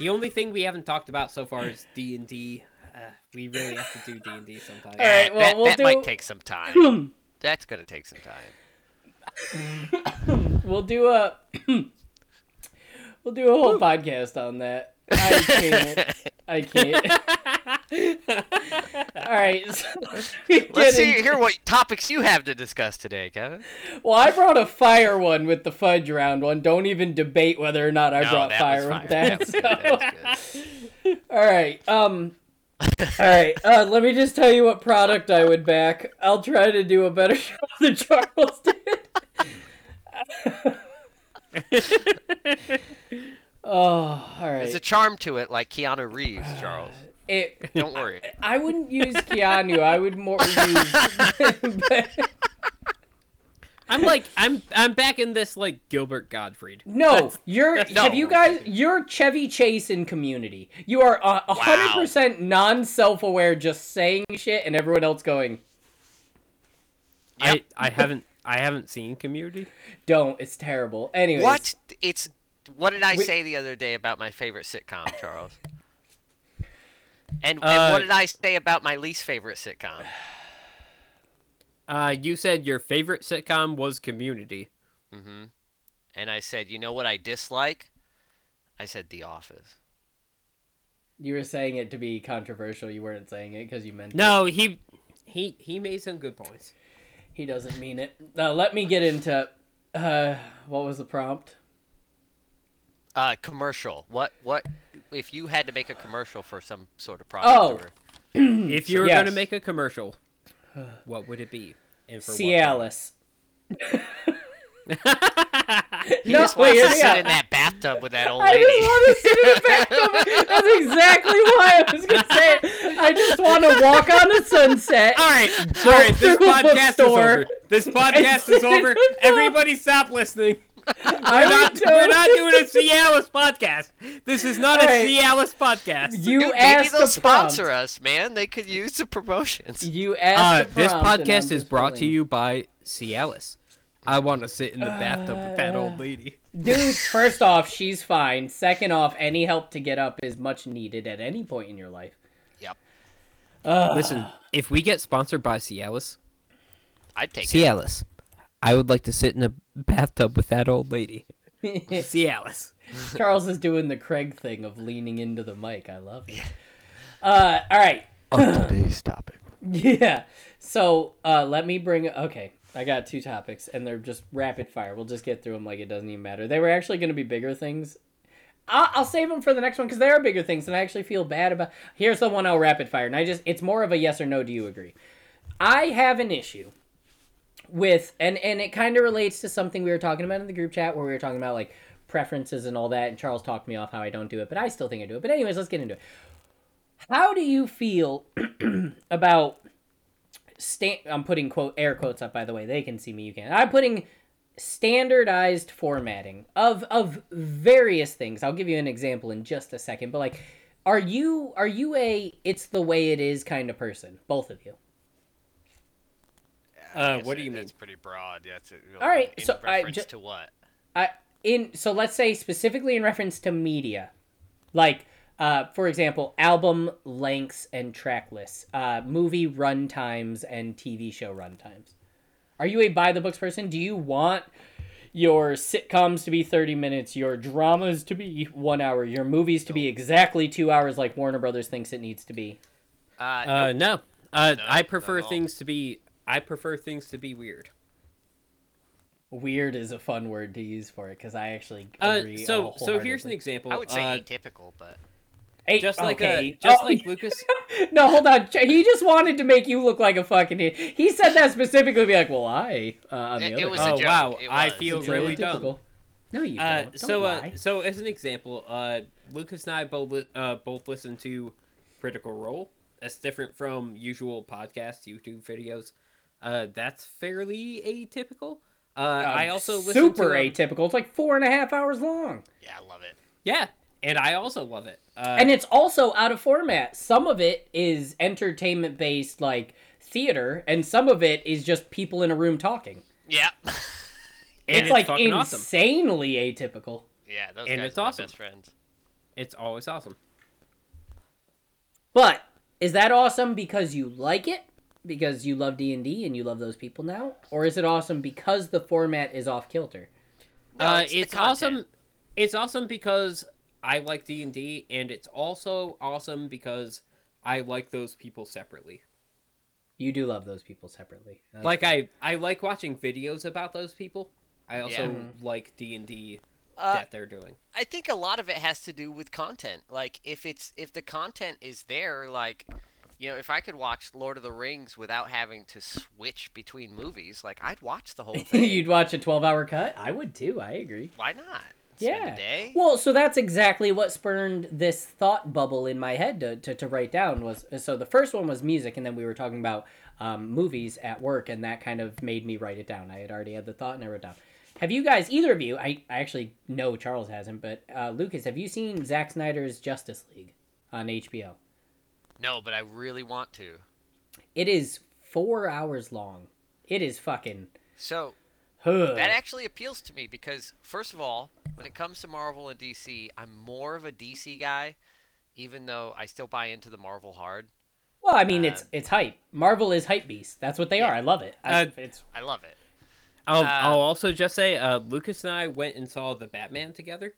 the only thing we haven't talked about so far is D and D. Uh, We really have to do D and D sometime. All right, well, that we'll that do- might take some time. That's gonna take some time. We'll do a we'll do a whole podcast on that. I can't. I can't. All right. so Let's see, into- hear what topics you have to discuss today, Kevin. Well, I brought a fire one with the fudge round one. Don't even debate whether or not I No, brought fire with that. That good, that All right. Um. All right. Uh, let me just tell you what product I would back. I'll try to do a better job than Charles did. oh, all right. There's a charm to it, like Keanu Reeves, uh, Charles. It, Don't worry. I wouldn't use Keanu. I would more use. I'm like I'm I'm back in this like Gilbert Gottfried. no, you're. No. Have you guys? You're Chevy Chase in Community. You are a a hundred percent non-self-aware, just saying shit, and everyone else going, I I haven't I haven't seen Community. "Don't." It's terrible. Anyways, What? It's what did I We- say the other day about my favorite sitcom, Charles? And, and Uh, what did I say about my least favorite sitcom? Uh, you said your favorite sitcom was Community. Mm-hmm. And I said, you know what I dislike? I said The Office. You were saying it to be controversial. You weren't saying it because you meant it. No, he he he made some good points. He doesn't mean it. Now let me get into. Uh, what was the prompt? Uh, commercial. What? What? If you had to make a commercial for some sort of product, Oh. or, If you were Yes. gonna make a commercial, what would it be? And for what Cialis. he No, just wait, wants hear to me sit in that bathtub with that old I lady. just want to sit in the bathtub. That's exactly why I was gonna say it. I just want to walk on the sunset. All right, all right. This podcast is over. This podcast is over. Everybody, stop listening. We're not, we're not doing a Cialis podcast. This is not a Alright. Cialis podcast. You Dude, maybe asked they'll the sponsor prompt. us, man. They could use the promotions. You Uh, asked the this prompt, and I'm podcast is just brought to you by Cialis. I want to sit in the bathtub with that old lady. Dude, first off, she's fine. Second off, any help to get up is much needed at any point in your life. Yep. Ugh. Listen, if we get sponsored by Cialis, I'd take it. Cialis, I would like to sit in a bathtub with that old lady. Cialis. Charles is doing the Craig thing of leaning into the mic. I love it. Uh, all right. On today's topic. Yeah. So uh, let me bring. Okay, I got two topics, and they're just rapid fire. We'll just get through them like it doesn't even matter. They were actually going to be bigger things. I'll, I'll save them for the next one because they are bigger things, and I actually feel bad about. Here's the one I'll rapid fire, and I just it's more of a yes or no. Do you agree? I have an issue with, and and it kind of relates to something we were talking about in the group chat where we were talking about like preferences and all that, and Charles talked me off how I don't do it, but I still think I do it. But anyways, let's get into it. How do you feel about sta- I'm putting quote air quotes up by the way. They can see me, you can't. I'm putting standardized formatting of of various things. I'll give you an example in just a second, but like are you are you a it's the way it is kind of person? Both of you. Uh, what do you mean? That's pretty broad. That's it. All right, In so I reference ju- to what? I in so let's say specifically in reference to media. Like Uh, for example, album lengths and track lists, uh, movie run times and TV show run times. Are you a by the books person? Do you want your sitcoms to be 30 minutes, your dramas to be one hour, your movies to be exactly two hours like Warner Brothers thinks it needs to be? Uh, Uh, no. Uh, No, I prefer things to be. I prefer things to be weird. Weird is a fun word to use for it because I actually Uh, agree. so so here's an example. I would say uh, atypical, but Hey, just like okay. uh, just Oh, like Lucas. no, hold on. He just wanted to make you look like a fucking. idiot. He said that specifically to be like, well, I. Uh, on the It- other it was hand. a oh joke. wow, It I feel It's really typical. dumb. No, you don't. Uh, Don't so uh, so as an example, uh, Lucas and I both li- uh, both listen to Critical Role. That's different from usual podcast YouTube videos. Uh, that's fairly atypical. Uh, I also listen super to, um, atypical. It's like four and a half hours long, yeah, I love it. Yeah, and I also love it. Uh, and it's also out of format. Some of it is entertainment based, like theater, and some of it is just people in a room talking. Yeah, and it's, like fucking awesome. insanely atypical. yeah, those And guys it's are my awesome. best friends. It's always awesome. But is that awesome because you like it? Because you love D and D and you love those people now, or is it awesome because the format is off kilter? No, uh, it's it's, awesome. It's awesome because I like D and D, and it's also awesome because I like those people separately. You do love those people separately. That's like cool. I, I like watching videos about those people. I also Yeah. Mhm. like D and D Uh, that they're doing. I think a lot of it has to do with content. Like if it's if the content is there, like you know, if I could watch Lord of the Rings without having to switch between movies, like I'd watch the whole thing. You'd watch a twelve-hour cut. I would too. I agree. Why not? Yeah. day. Well, so that's exactly what spurned this thought bubble in my head to, to, to write down was so the first one was music, and then we were talking about um, movies at work, and that kind of made me write it down. I had already had the thought, and I wrote it down. Have you guys, either of you, I, I actually know Charles hasn't, but uh, Lucas, have you seen Zack Snyder's Justice League on HBO? No, but I really want to. It is four hours long. It is fucking. So that actually appeals to me because first of all, when it comes to Marvel and DC, I'm more of a DC guy, even though I still buy into the Marvel hard. well, I mean, it's uh, it's hype. Marvel is hype beast. That's what they Yeah. are. I love it. I, Uh, it's I love it. I'll, Um, I'll also just say, uh, Lucas and I went and saw the Batman together.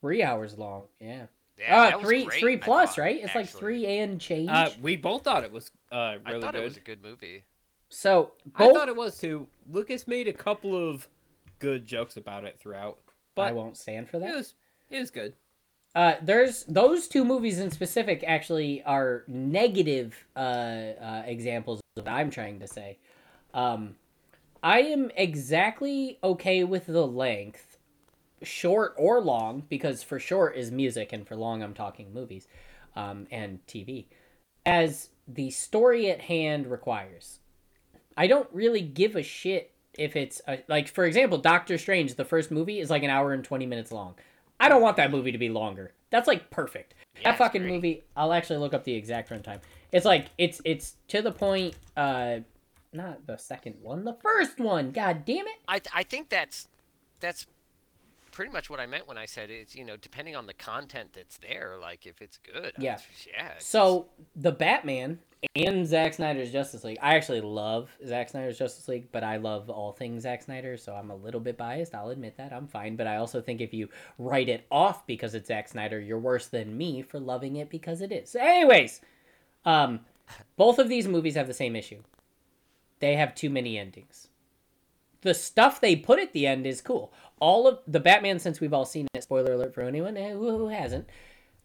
three hours long. Yeah. Yeah, uh, that was three great, three plus, thought, right? It's like three and change. Uh, we both thought it was uh, really I really thought good. it was a good movie. so I thought it was too. Lucas made a couple of good jokes about it throughout, I won't stand for that. it was it was good. Uh, there's those two movies in specific actually are negative uh, uh, examples of what I'm trying to say. Um, I am exactly okay with the length, short or long, because for short is music and for long I'm talking movies um, and TV, as the story at hand requires. I don't really give a shit if it's a, like, for example, Doctor Strange, the first movie is like an hour and 20 minutes long. I don't want that movie to be longer. That's like perfect. Yeah, that fucking great. movie. I'll actually look up the exact runtime. It's like it's it's to the point. Uh, not the second one, the first one. God damn it! I I think that's that's pretty much what I meant when I said it's you know depending on the content that's there. Like if it's good, Yeah. yeah. So the Batman and Zack Snyder's Justice League. I actually love Zack Snyder's Justice League, but I love all things Zack Snyder, so I'm a little bit biased. I'll admit that. I'm fine, but I also think if you write it off because it's Zack Snyder, you're worse than me for loving it because it is. Anyways, um, both of these movies have the same issue. They have too many endings. The stuff they put at the end is cool. All of the Batman, since we've all seen it, spoiler alert for anyone eh, who hasn't,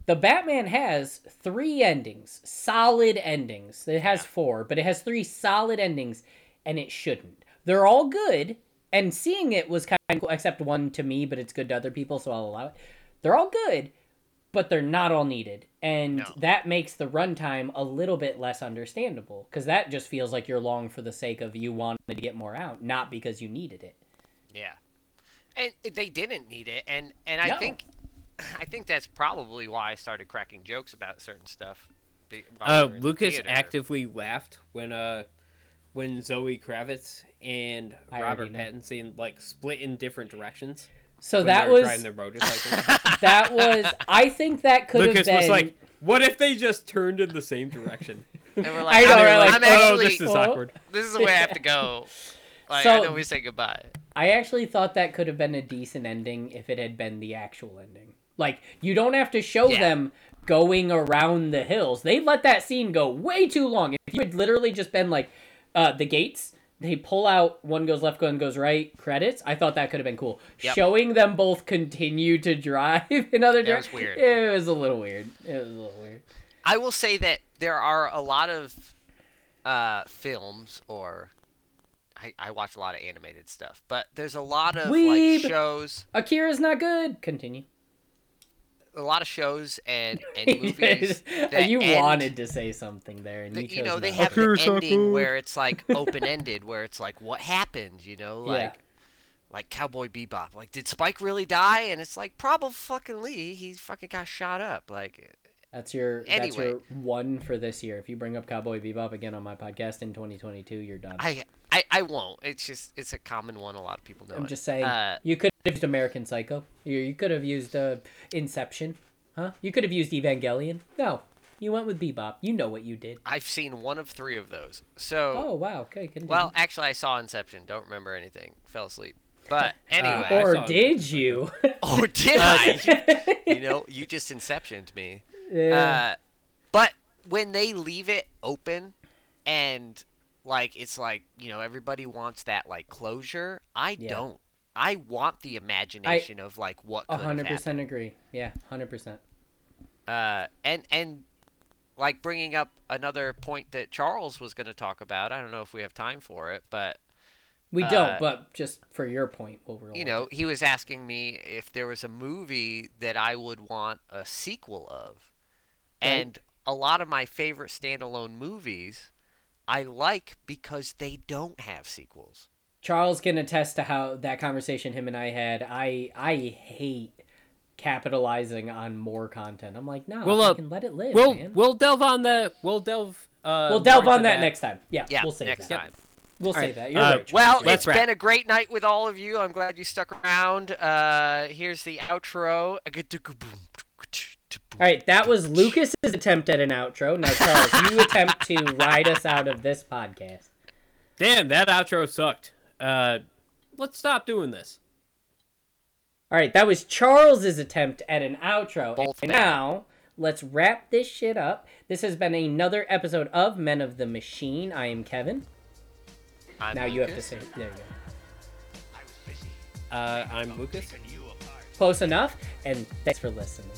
the Batman has three endings, solid endings. It has Yeah. four, but it has three solid endings, and it shouldn't. They're all good, and seeing it was kind of cool, except one to me, but it's good to other people, so I'll allow it. They're all good, but they're not all needed, and No. that makes the runtime a little bit less understandable because that just feels like you're long for the sake of you wanted to get more out, not because you needed it. Yeah, and they didn't need it, and and I No. think I think that's probably why I started cracking jokes about certain stuff. Uh, we were the Lucas actively laughed when uh when Zoe Kravitz and I Robert. Pattinson like split in different directions. So when that was their that was. I think that could Lucas have been. Lucas was like, "What if they just turned in the same direction?" And we're I like, know, I'm, right, like, I'm oh, actually, this is Oh. awkward. this is the way I have to go. Like, I So- know we say goodbye. I actually thought that could have been a decent ending if it had been the actual ending. Like, you don't have to show Yeah. them going around the hills. They let that scene go way too long. If you had literally just been like, uh, the gates, they pull out, one goes left, one goes right, credits, I thought that could have been cool. Yep. Showing them both continue to drive in other directions. weird. It was a little weird. It was a little weird. I will say that there are a lot of uh, films or I, I watch a lot of animated stuff, but there's a lot of Weeb. like shows, Akira's not good. Continue. A lot of shows and, and movies that you end- wanted to say something there, and that, you, you know chose they not have to. an ending where it's like open ended, where it's like what happened, you know, like Yeah. like Cowboy Bebop, like did Spike really die? And it's like probably fucking Lee, he fucking got shot up, like That's your that's your one for this year. If you bring up Cowboy Bebop again on my podcast in 2022, you're done. I I, I won't. It's just it's a common one. A lot of people know. I'm it. just saying. Uh, you could have used American Psycho. You, you could have used uh, Inception. Huh? You could have used Evangelion. No, you went with Bebop. You know what you did. I've seen one of three of those. So Oh wow. Okay. Continue. well, actually, I saw Inception. Don't remember anything. Fell asleep. But Uh, anyway, I or saw it. did you? or did I? you know, you just Inceptioned me. yeah. Uh, but when they leave it open and like it's like you know everybody wants that like closure i Yeah. don't i want the imagination of like what A could hundred have percent agree. Yeah, hundred percent. uh and and like bringing up another point that charles was going to talk about i don't know if we have time for it but We Uh, don't, but just for your point, we'll you know he was asking me if there was a movie that i would want a sequel of Right. and a lot of my favorite standalone movies i like because they don't have sequels Charles can attest to how that conversation him and I had. I I hate capitalizing on more content. I'm like, no, We'll, uh, can let it live, We'll man. we'll delve on the we'll delve. Uh, We'll delve on into that, next time. Yeah, yeah we'll save next that. time We'll All say right, that. You're uh, right. Well Let's it's wrap. been a great night with all of you i'm glad you stuck around uh here's the outro All right, that was Lucas's attempt at an outro. Now, Charles, you attempt to ride us out of this podcast. Damn, that outro sucked. Uh, let's stop doing this. All right, that was Charles's attempt at an outro. Both and now, let's wrap this shit up. This has been another episode of Men of the Machine. I am Kevin. I'm now you have to say there you go. Uh, I'm Lucas. Close enough, and thanks for listening.